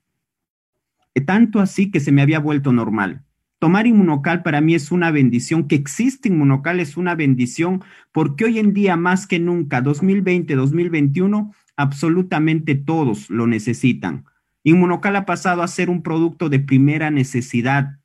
Tanto así que se me había vuelto normal. Tomar inmunocal para mí es una bendición, que existe inmunocal es una bendición, porque hoy en día más que nunca, 2020, 2021, absolutamente todos lo necesitan. Inmunocal ha pasado a ser un producto de primera necesidad.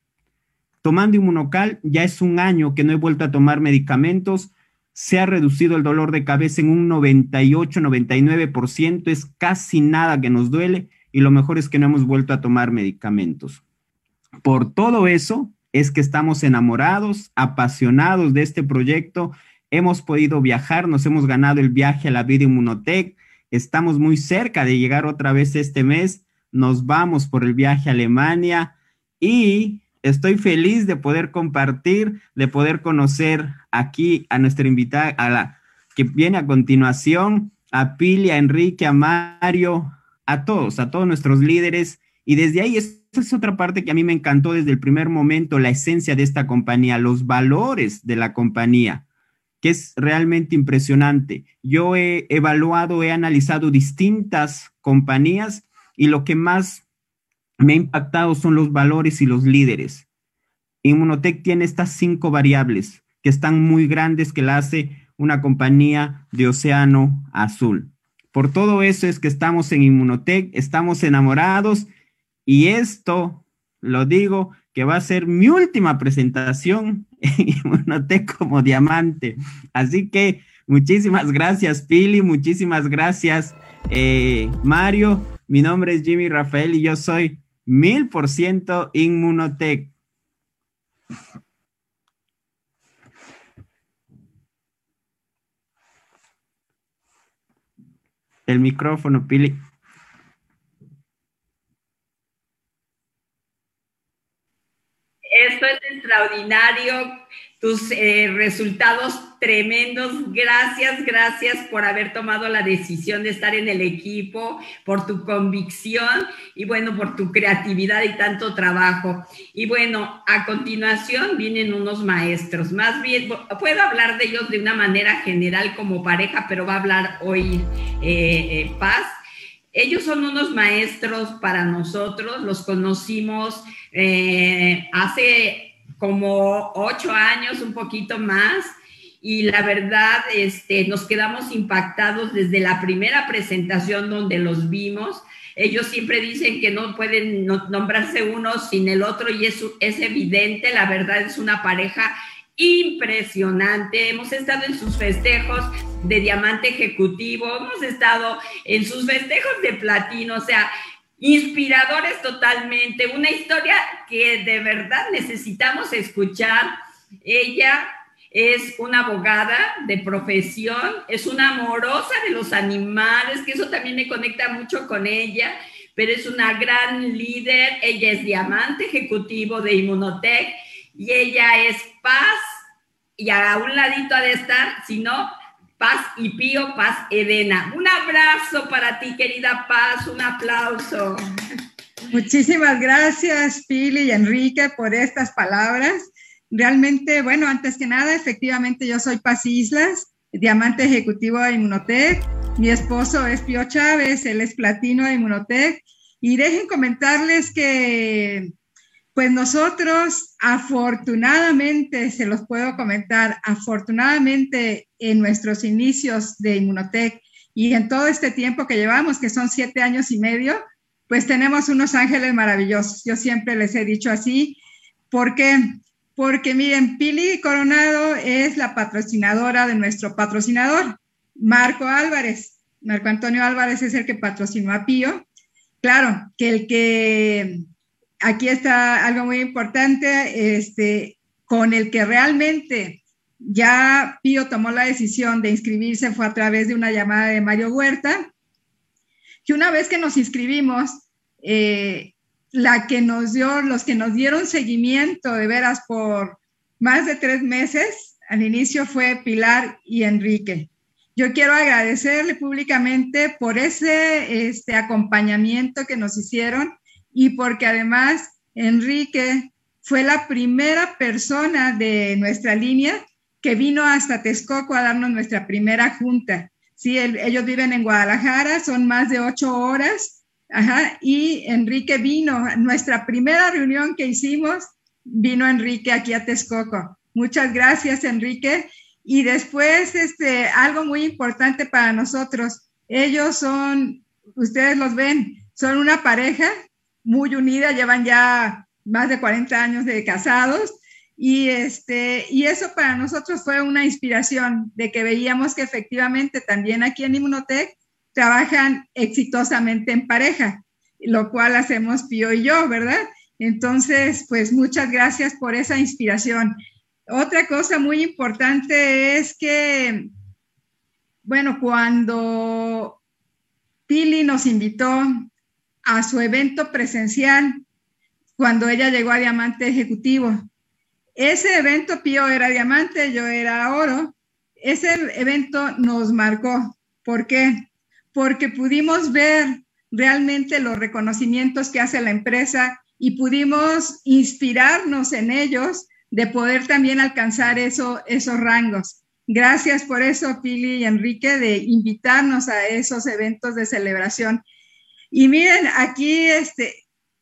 Tomando inmunocal ya es un año que no he vuelto a tomar medicamentos, se ha reducido el dolor de cabeza en un 98, 99%, es casi nada que nos duele y lo mejor es que no hemos vuelto a tomar medicamentos. Por todo eso es que estamos enamorados, apasionados de este proyecto, hemos podido viajar, nos hemos ganado el viaje a la vida Inmunotech, estamos muy cerca de llegar otra vez este mes, nos vamos por el viaje a Alemania y estoy feliz de poder compartir, de poder conocer aquí a nuestra invitada, a la que viene a continuación, a Pili, a Enrique, a Mario, a todos, a todos nuestros líderes. Y desde ahí, esa es otra parte que a mí me encantó desde el primer momento, la esencia de esta compañía, los valores de la compañía, que es realmente impresionante. Yo he evaluado, he analizado distintas compañías y lo que más me ha impactado son los valores y los líderes. Inmunotech tiene estas cinco variables que están muy grandes que la hace una compañía de océano azul. Por todo eso es que estamos en Inmunotech, estamos enamorados y esto lo digo que va a ser mi última presentación en Inmunotech como diamante. Así que muchísimas gracias Pili, muchísimas gracias eh, Mario. Mi nombre es Jimmy Rafael y yo soy mil por ciento Inmunotech. El micrófono, Pili. Esto es tus eh, resultados tremendos. Gracias, gracias por haber tomado la decisión de estar en el equipo, por tu convicción y bueno, por tu creatividad y tanto trabajo. Y bueno, a continuación vienen unos maestros. Más bien, puedo hablar de ellos de una manera general como pareja, pero va a hablar hoy eh, eh, Paz. Ellos son unos maestros para nosotros, los conocimos hace como ocho años, un poquito más, y la verdad este, nos quedamos impactados desde la primera presentación donde los vimos. Ellos siempre dicen que no pueden nombrarse uno sin el otro y eso es evidente, la verdad es una pareja impresionante. Hemos estado en sus festejos de diamante ejecutivo, hemos estado en sus festejos de platino, o sea, inspiradores totalmente, una historia que de verdad necesitamos escuchar. Ella es una abogada de profesión, es una amorosa de los animales, que eso también me conecta mucho con ella, pero es una gran líder, ella es diamante ejecutivo de Inmunotech y ella es paz y a un ladito ha de estar, si no, Paz y Pío, Paz Edena. Un abrazo para ti, querida Paz, un aplauso. Muchísimas gracias, Pili y Enrique, por estas palabras. Realmente, bueno, antes que nada, efectivamente yo soy Paz Islas, diamante ejecutivo de Inmunotech. Mi esposo es Pío Chávez, él es platino de Inmunotech. Y dejen comentarles que pues nosotros, afortunadamente, se los puedo comentar, afortunadamente en nuestros inicios de Inmunotech y en todo este tiempo que llevamos, que son siete años y medio, pues tenemos unos ángeles maravillosos. Yo siempre les he dicho así, porque porque miren, Pili Coronado es la patrocinadora de nuestro patrocinador, Marco Álvarez. Marco Antonio Álvarez es el que patrocinó a Pío. Claro, que el que aquí está algo muy importante, este, con el que realmente ya Pío tomó la decisión de inscribirse fue a través de una llamada de Mario Huerta, que una vez que nos inscribimos, eh, la que nos dio, los que nos dieron seguimiento de veras por más de tres meses, al inicio fue Pilar y Enrique. Yo quiero agradecerle públicamente por ese este, acompañamiento que nos hicieron y porque además Enrique fue la primera persona de nuestra línea que vino hasta Texcoco a darnos nuestra primera junta. Sí, ellos viven en Guadalajara, son más de ocho horas. Ajá, y Enrique vino, nuestra primera reunión que hicimos, vino Enrique aquí a Texcoco. Muchas gracias, Enrique. Y después, este, algo muy importante para nosotros, ellos son, ustedes los ven, son una pareja muy unida, llevan ya más de 40 años de casados y, este, y eso para nosotros fue una inspiración de que veíamos que efectivamente también aquí en Inmunotech trabajan exitosamente en pareja, lo cual hacemos Pío y yo, ¿verdad? Entonces, pues muchas gracias por esa inspiración. Otra cosa muy importante es que, bueno, cuando Pili nos invitó a su evento presencial, cuando ella llegó a Diamante Ejecutivo, ese evento, Pío era diamante, yo era oro. Ese evento nos marcó. ¿Por qué? Porque pudimos ver realmente los reconocimientos que hace la empresa y pudimos inspirarnos en ellos de poder también alcanzar eso, esos rangos. Gracias por eso, Pili y Enrique, de invitarnos a esos eventos de celebración. Y miren, aquí este,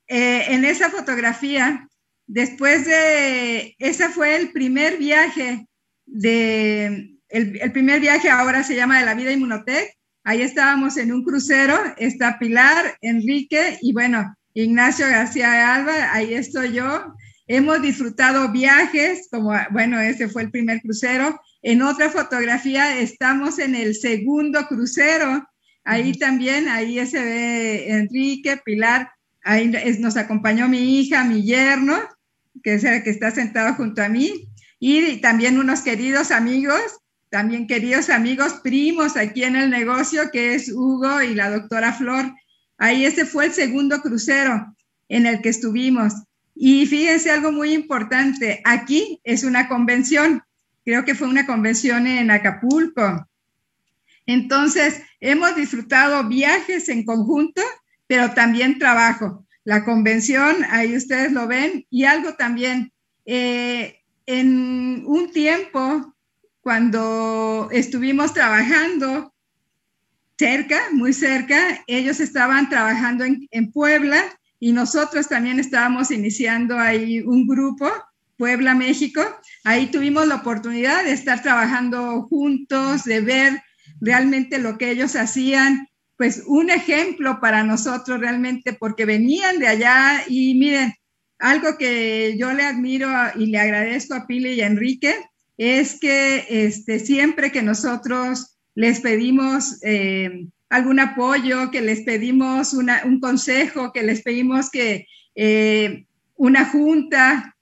eh, en esa fotografía Después de, ese fue el primer viaje de, el, primer viaje ahora se llama de la vida Inmunotech. Ahí estábamos en un crucero, está Pilar, Enrique y bueno, Ignacio García Alba, ahí estoy yo. Hemos disfrutado viajes, como bueno, ese fue el primer crucero. En otra fotografía estamos en el segundo crucero. Ahí también, ahí se ve Enrique, Pilar, ahí nos acompañó mi hija, mi yerno, que es el que está sentado junto a mí, y también unos queridos amigos, también queridos amigos primos aquí en el negocio, que es Hugo y la doctora Flor. Ahí ese fue el segundo crucero en el que estuvimos. Y fíjense algo muy importante, aquí es una convención, creo que fue una convención en Acapulco. Entonces, hemos disfrutado viajes en conjunto, pero también trabajo la convención, ahí ustedes lo ven, y algo también, eh, en un tiempo, cuando estuvimos trabajando cerca, muy cerca, ellos estaban trabajando en, en Puebla y nosotros también estábamos iniciando ahí un grupo, Puebla, México. Ahí tuvimos la oportunidad de estar trabajando juntos, de ver realmente lo que ellos hacían pues un ejemplo para nosotros realmente porque venían de allá y miren, algo que yo le admiro y le agradezco a Pili y a Enrique es que este, siempre que nosotros les pedimos eh, algún apoyo, que les pedimos un consejo, que les pedimos que eh, una junta,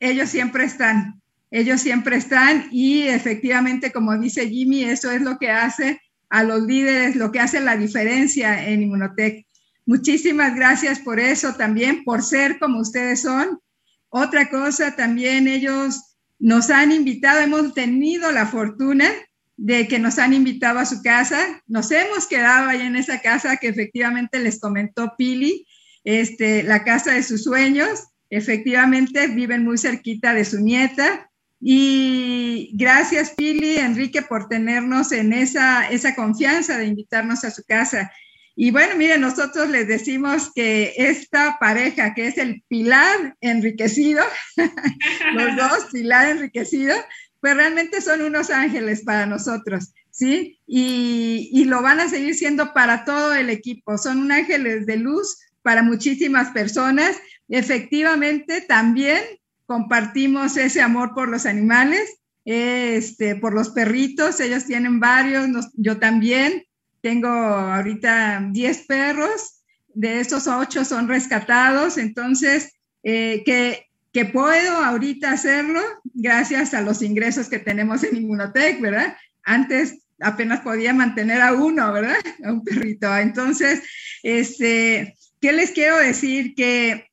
ellos siempre están, ellos siempre están y efectivamente, como dice Jimmy, eso es lo que hace a los líderes, lo que hace la diferencia en Inmunotech. Muchísimas gracias por eso también, por ser como ustedes son. Otra cosa, también ellos nos han invitado, hemos tenido la fortuna de que nos han invitado a su casa. Nos hemos quedado ahí en esa casa que efectivamente les comentó Pili, este, la casa de sus sueños. Efectivamente, viven muy cerquita de su nieta. Y gracias, Pili, Enrique, por tenernos en esa, esa confianza de invitarnos a su casa. Y bueno, miren, nosotros les decimos que esta pareja, que es el pilar enriquecido, los dos, pilar enriquecido, pues realmente son unos ángeles para nosotros, ¿sí? Y, y lo van a seguir siendo para todo el equipo. Son ángeles de luz para muchísimas personas. Efectivamente, también compartimos ese amor por los animales, este, por los perritos, ellos tienen varios, yo también, tengo ahorita 10 perros, de esos 8 son rescatados, entonces, eh, que, que puedo ahorita hacerlo gracias a los ingresos que tenemos en Inmunotech, ¿verdad? Antes apenas podía mantener a uno, ¿verdad? A un perrito. Entonces, este, ¿qué les quiero decir? Que,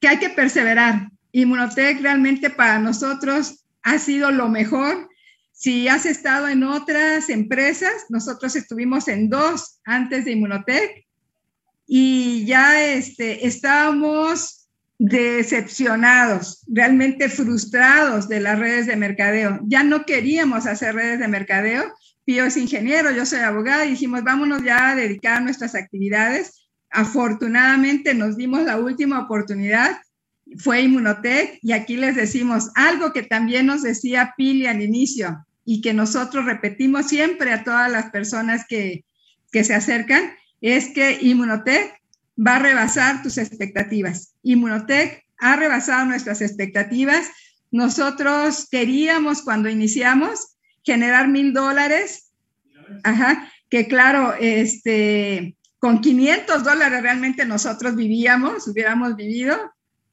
que hay que perseverar, Inmunotech realmente para nosotros ha sido lo mejor. Si has estado en otras empresas, nosotros estuvimos en dos antes de Inmunotech y ya este, estábamos decepcionados, realmente frustrados de las redes de mercadeo. Ya no queríamos hacer redes de mercadeo. Pío es ingeniero, yo soy abogada y dijimos, vámonos ya a dedicar nuestras actividades. Afortunadamente nos dimos la última oportunidad, fue Inmunotech y aquí les decimos algo que también nos decía Pili al inicio y que nosotros repetimos siempre a todas las personas que, que se acercan, es que Inmunotech va a rebasar tus expectativas. Inmunotech ha rebasado nuestras expectativas. Nosotros queríamos cuando iniciamos generar mil dólares, ajá, que claro, este, con 500 dólares realmente nosotros vivíamos, hubiéramos vivido,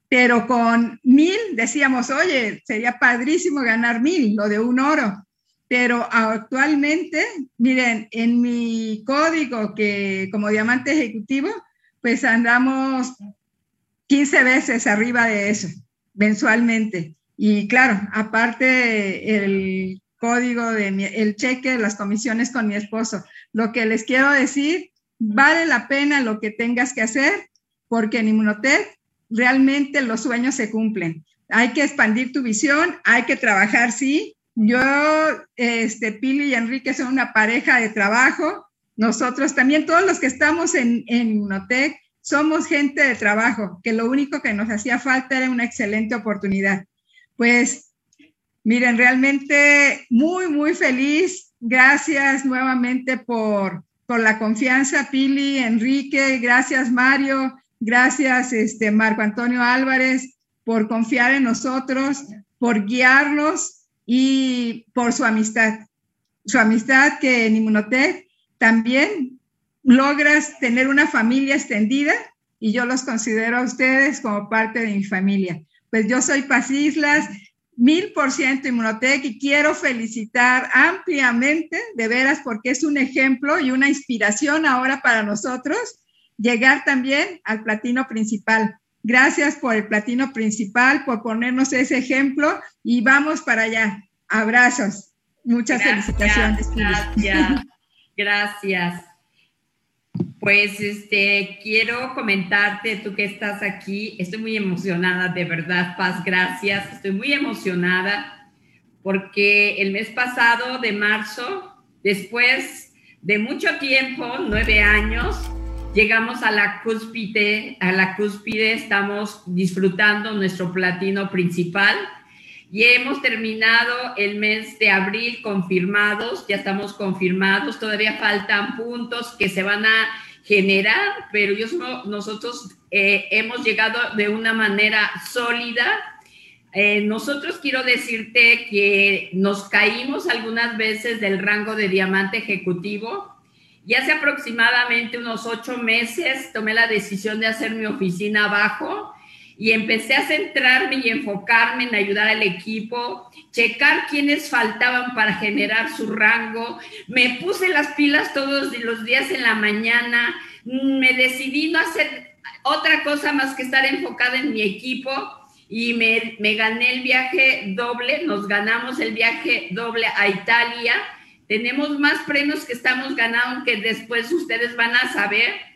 pero con mil decíamos, oye, sería padrísimo ganar mil, lo de un oro. Pero actualmente, miren, en mi código que como diamante ejecutivo, pues andamos 15 veces arriba de eso, mensualmente. Y claro, aparte el código de el cheque las comisiones con mi esposo. Lo que les quiero decir, vale la pena lo que tengas que hacer, porque en Inmunotech realmente los sueños se cumplen. Hay que expandir tu visión, hay que trabajar, sí. Yo, este, Pili y Enrique son una pareja de trabajo, nosotros también, todos los que estamos en, en Notec, somos gente de trabajo, que lo único que nos hacía falta era una excelente oportunidad. Pues, miren, realmente muy, muy feliz. Gracias nuevamente por, por la confianza, Pili, Enrique, gracias Mario, gracias este, Marco Antonio Álvarez por confiar en nosotros, por guiarnos y por su amistad. Su amistad que en Inmunotech también logras tener una familia extendida y yo los considero a ustedes como parte de mi familia. Pues yo soy Paz Islas, mil por ciento Inmunotech y quiero felicitar ampliamente, de veras, porque es un ejemplo y una inspiración ahora para nosotros llegar también al platino principal. Gracias por el platino principal, por ponernos ese ejemplo y vamos para allá. Abrazos. Muchas felicitaciones. Gracias. Gracias. Pues este, quiero comentarte, tú que estás aquí, estoy muy emocionada, de verdad, Paz, gracias, estoy muy emocionada porque el mes pasado de marzo, después de mucho tiempo, nueve años, llegamos a la cúspide, a la cúspide, estamos disfrutando nuestro platino principal y hemos terminado el mes de abril confirmados, ya estamos confirmados, todavía faltan puntos que se van a generar, pero nosotros eh, hemos llegado de una manera sólida. Eh, nosotros quiero decirte que nos caímos algunas veces del rango de diamante ejecutivo. Y hace aproximadamente unos ocho meses tomé la decisión de hacer mi oficina abajo y empecé a centrarme y enfocarme en ayudar al equipo, checar quiénes faltaban para generar su rango. Me puse las pilas todos los días en la mañana, me decidí no hacer otra cosa más que estar enfocada en mi equipo y me, me gané el viaje doble, nos ganamos el viaje doble a Italia. Tenemos más premios que estamos ganando que después ustedes van a saber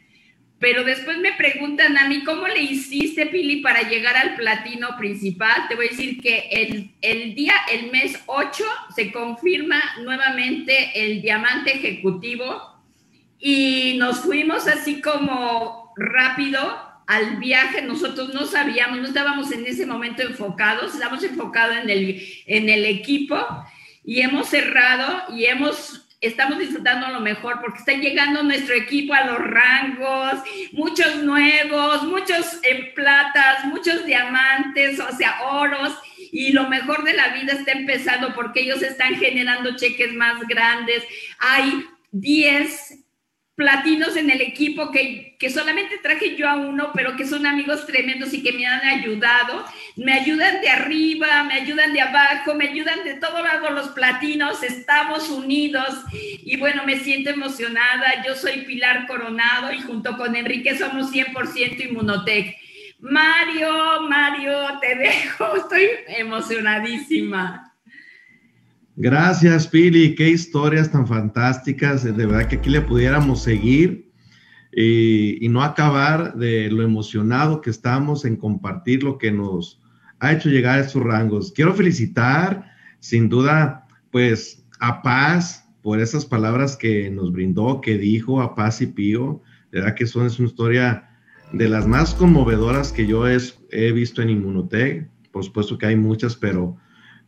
pero después me preguntan a mí, ¿cómo le hiciste, Pili, para llegar al platino principal? Te voy a decir que el, el día, el mes 8, se confirma nuevamente el diamante ejecutivo y nos fuimos así como rápido al viaje. Nosotros no sabíamos, no estábamos en ese momento enfocados, estábamos enfocados en el, en el equipo y hemos cerrado y hemos estamos disfrutando lo mejor porque está llegando nuestro equipo a los rangos, muchos nuevos, muchos en platas, muchos diamantes, o sea, oros, y lo mejor de la vida está empezando porque ellos están generando cheques más grandes. Hay 10 platinos en el equipo que, que, solamente traje yo a uno, pero que son amigos tremendos y que me han ayudado. Me ayudan de arriba, me ayudan de abajo, me ayudan de todo lado los platinos, estamos unidos y bueno, me siento emocionada. Yo soy Pilar Coronado y junto con Enrique somos 100% Inmunotech. Mario, Mario, te dejo, estoy emocionadísima. Gracias, Pili. Qué historias tan fantásticas. De verdad que aquí le pudiéramos seguir. y, no acabar de lo emocionado que estamos en compartir lo que nos ha hecho llegar a estos rangos. Quiero felicitar, sin duda, pues a Paz por esas palabras que nos brindó, que dijo a Paz y Pío. De verdad que son, es una historia de las más conmovedoras que yo he visto en Inmunotech. Por supuesto que hay muchas, pero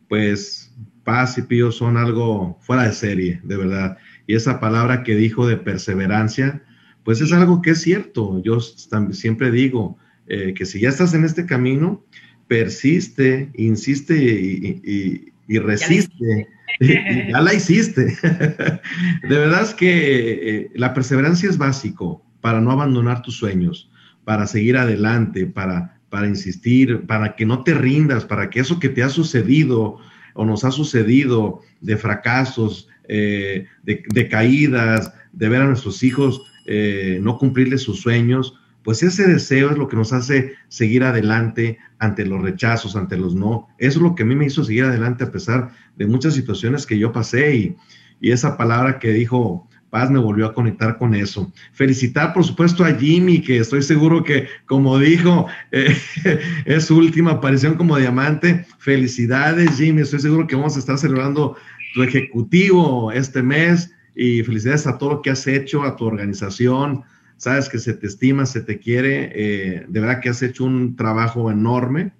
pues Paz y Pío son algo fuera de serie, de verdad. Y esa palabra que dijo de perseverancia, pues es algo que es cierto. Yo siempre digo eh, que si ya estás en este camino, persiste, insiste y, resiste. Ya, ya la hiciste. de verdad es que eh, la perseverancia es básico para no abandonar tus sueños, para seguir adelante, para, para insistir, para que no te rindas, para que eso que te ha sucedido o nos ha sucedido de fracasos, eh, de, caídas, de ver a nuestros hijos eh, no cumplirles sus sueños, pues ese deseo es lo que nos hace seguir adelante ante los rechazos, ante los no. Eso es lo que a mí me hizo seguir adelante a pesar de muchas situaciones que yo pasé y, y esa palabra que dijo Me volvió a conectar con eso. Felicitar, por supuesto, a Jimmy, que estoy seguro que, como dijo, eh, es su última aparición como diamante. Felicidades, Jimmy. Estoy seguro que vamos a estar celebrando tu ejecutivo este mes y felicidades a todo lo que has hecho, a tu organización. Sabes que se te estima, se te quiere. Eh, de verdad que has hecho un trabajo enorme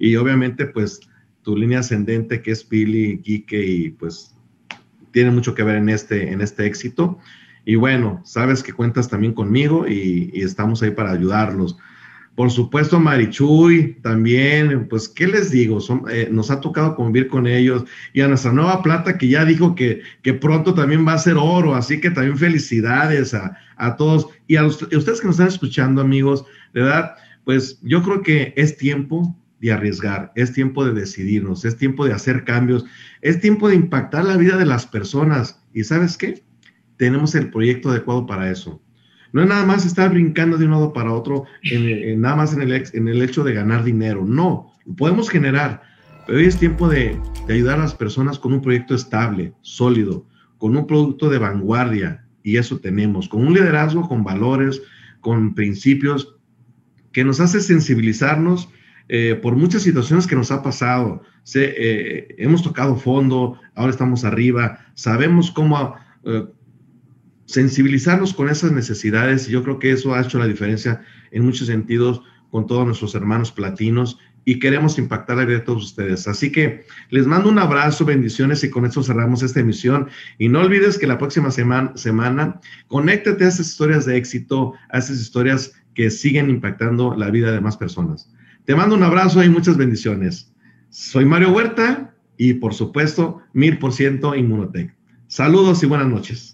y obviamente, pues, tu línea ascendente que es Pili, Quique y pues tiene mucho que ver en este, en este éxito. Y bueno, sabes que cuentas también conmigo y, estamos ahí para ayudarlos. Por supuesto, Marichuy también, pues, ¿qué les digo? Eh, nos ha tocado convivir con ellos y a nuestra nueva plata que ya dijo que, que pronto también va a ser oro, así que también felicidades a, a todos y a, ustedes que nos están escuchando, amigos, verdad, pues yo creo que es tiempo de arriesgar, es tiempo de decidirnos, es tiempo de hacer cambios, es tiempo de impactar la vida de las personas. ¿Y sabes qué? Tenemos el proyecto adecuado para eso. No es nada más estar brincando de un lado para otro, en, nada más en el, en el hecho de ganar dinero. No, podemos generar, pero hoy es tiempo de, de ayudar a las personas con un proyecto estable, sólido, con un producto de vanguardia, y eso tenemos, con un liderazgo, con valores, con principios que nos hace sensibilizarnos eh, por muchas situaciones que nos ha pasado. Eh, hemos tocado fondo, ahora estamos arriba, sabemos cómo eh, sensibilizarnos con esas necesidades y yo creo que eso ha hecho la diferencia en muchos sentidos con todos nuestros hermanos platinos y queremos impactar la vida de todos ustedes. Así que les mando un abrazo, bendiciones y con esto cerramos esta emisión. Y no olvides que la próxima semana, semana conéctate a esas historias de éxito, a esas historias que siguen impactando la vida de más personas. Te mando un abrazo y muchas bendiciones. Soy Mario Huerta y por supuesto, mil por ciento Inmunotech. Saludos y buenas noches.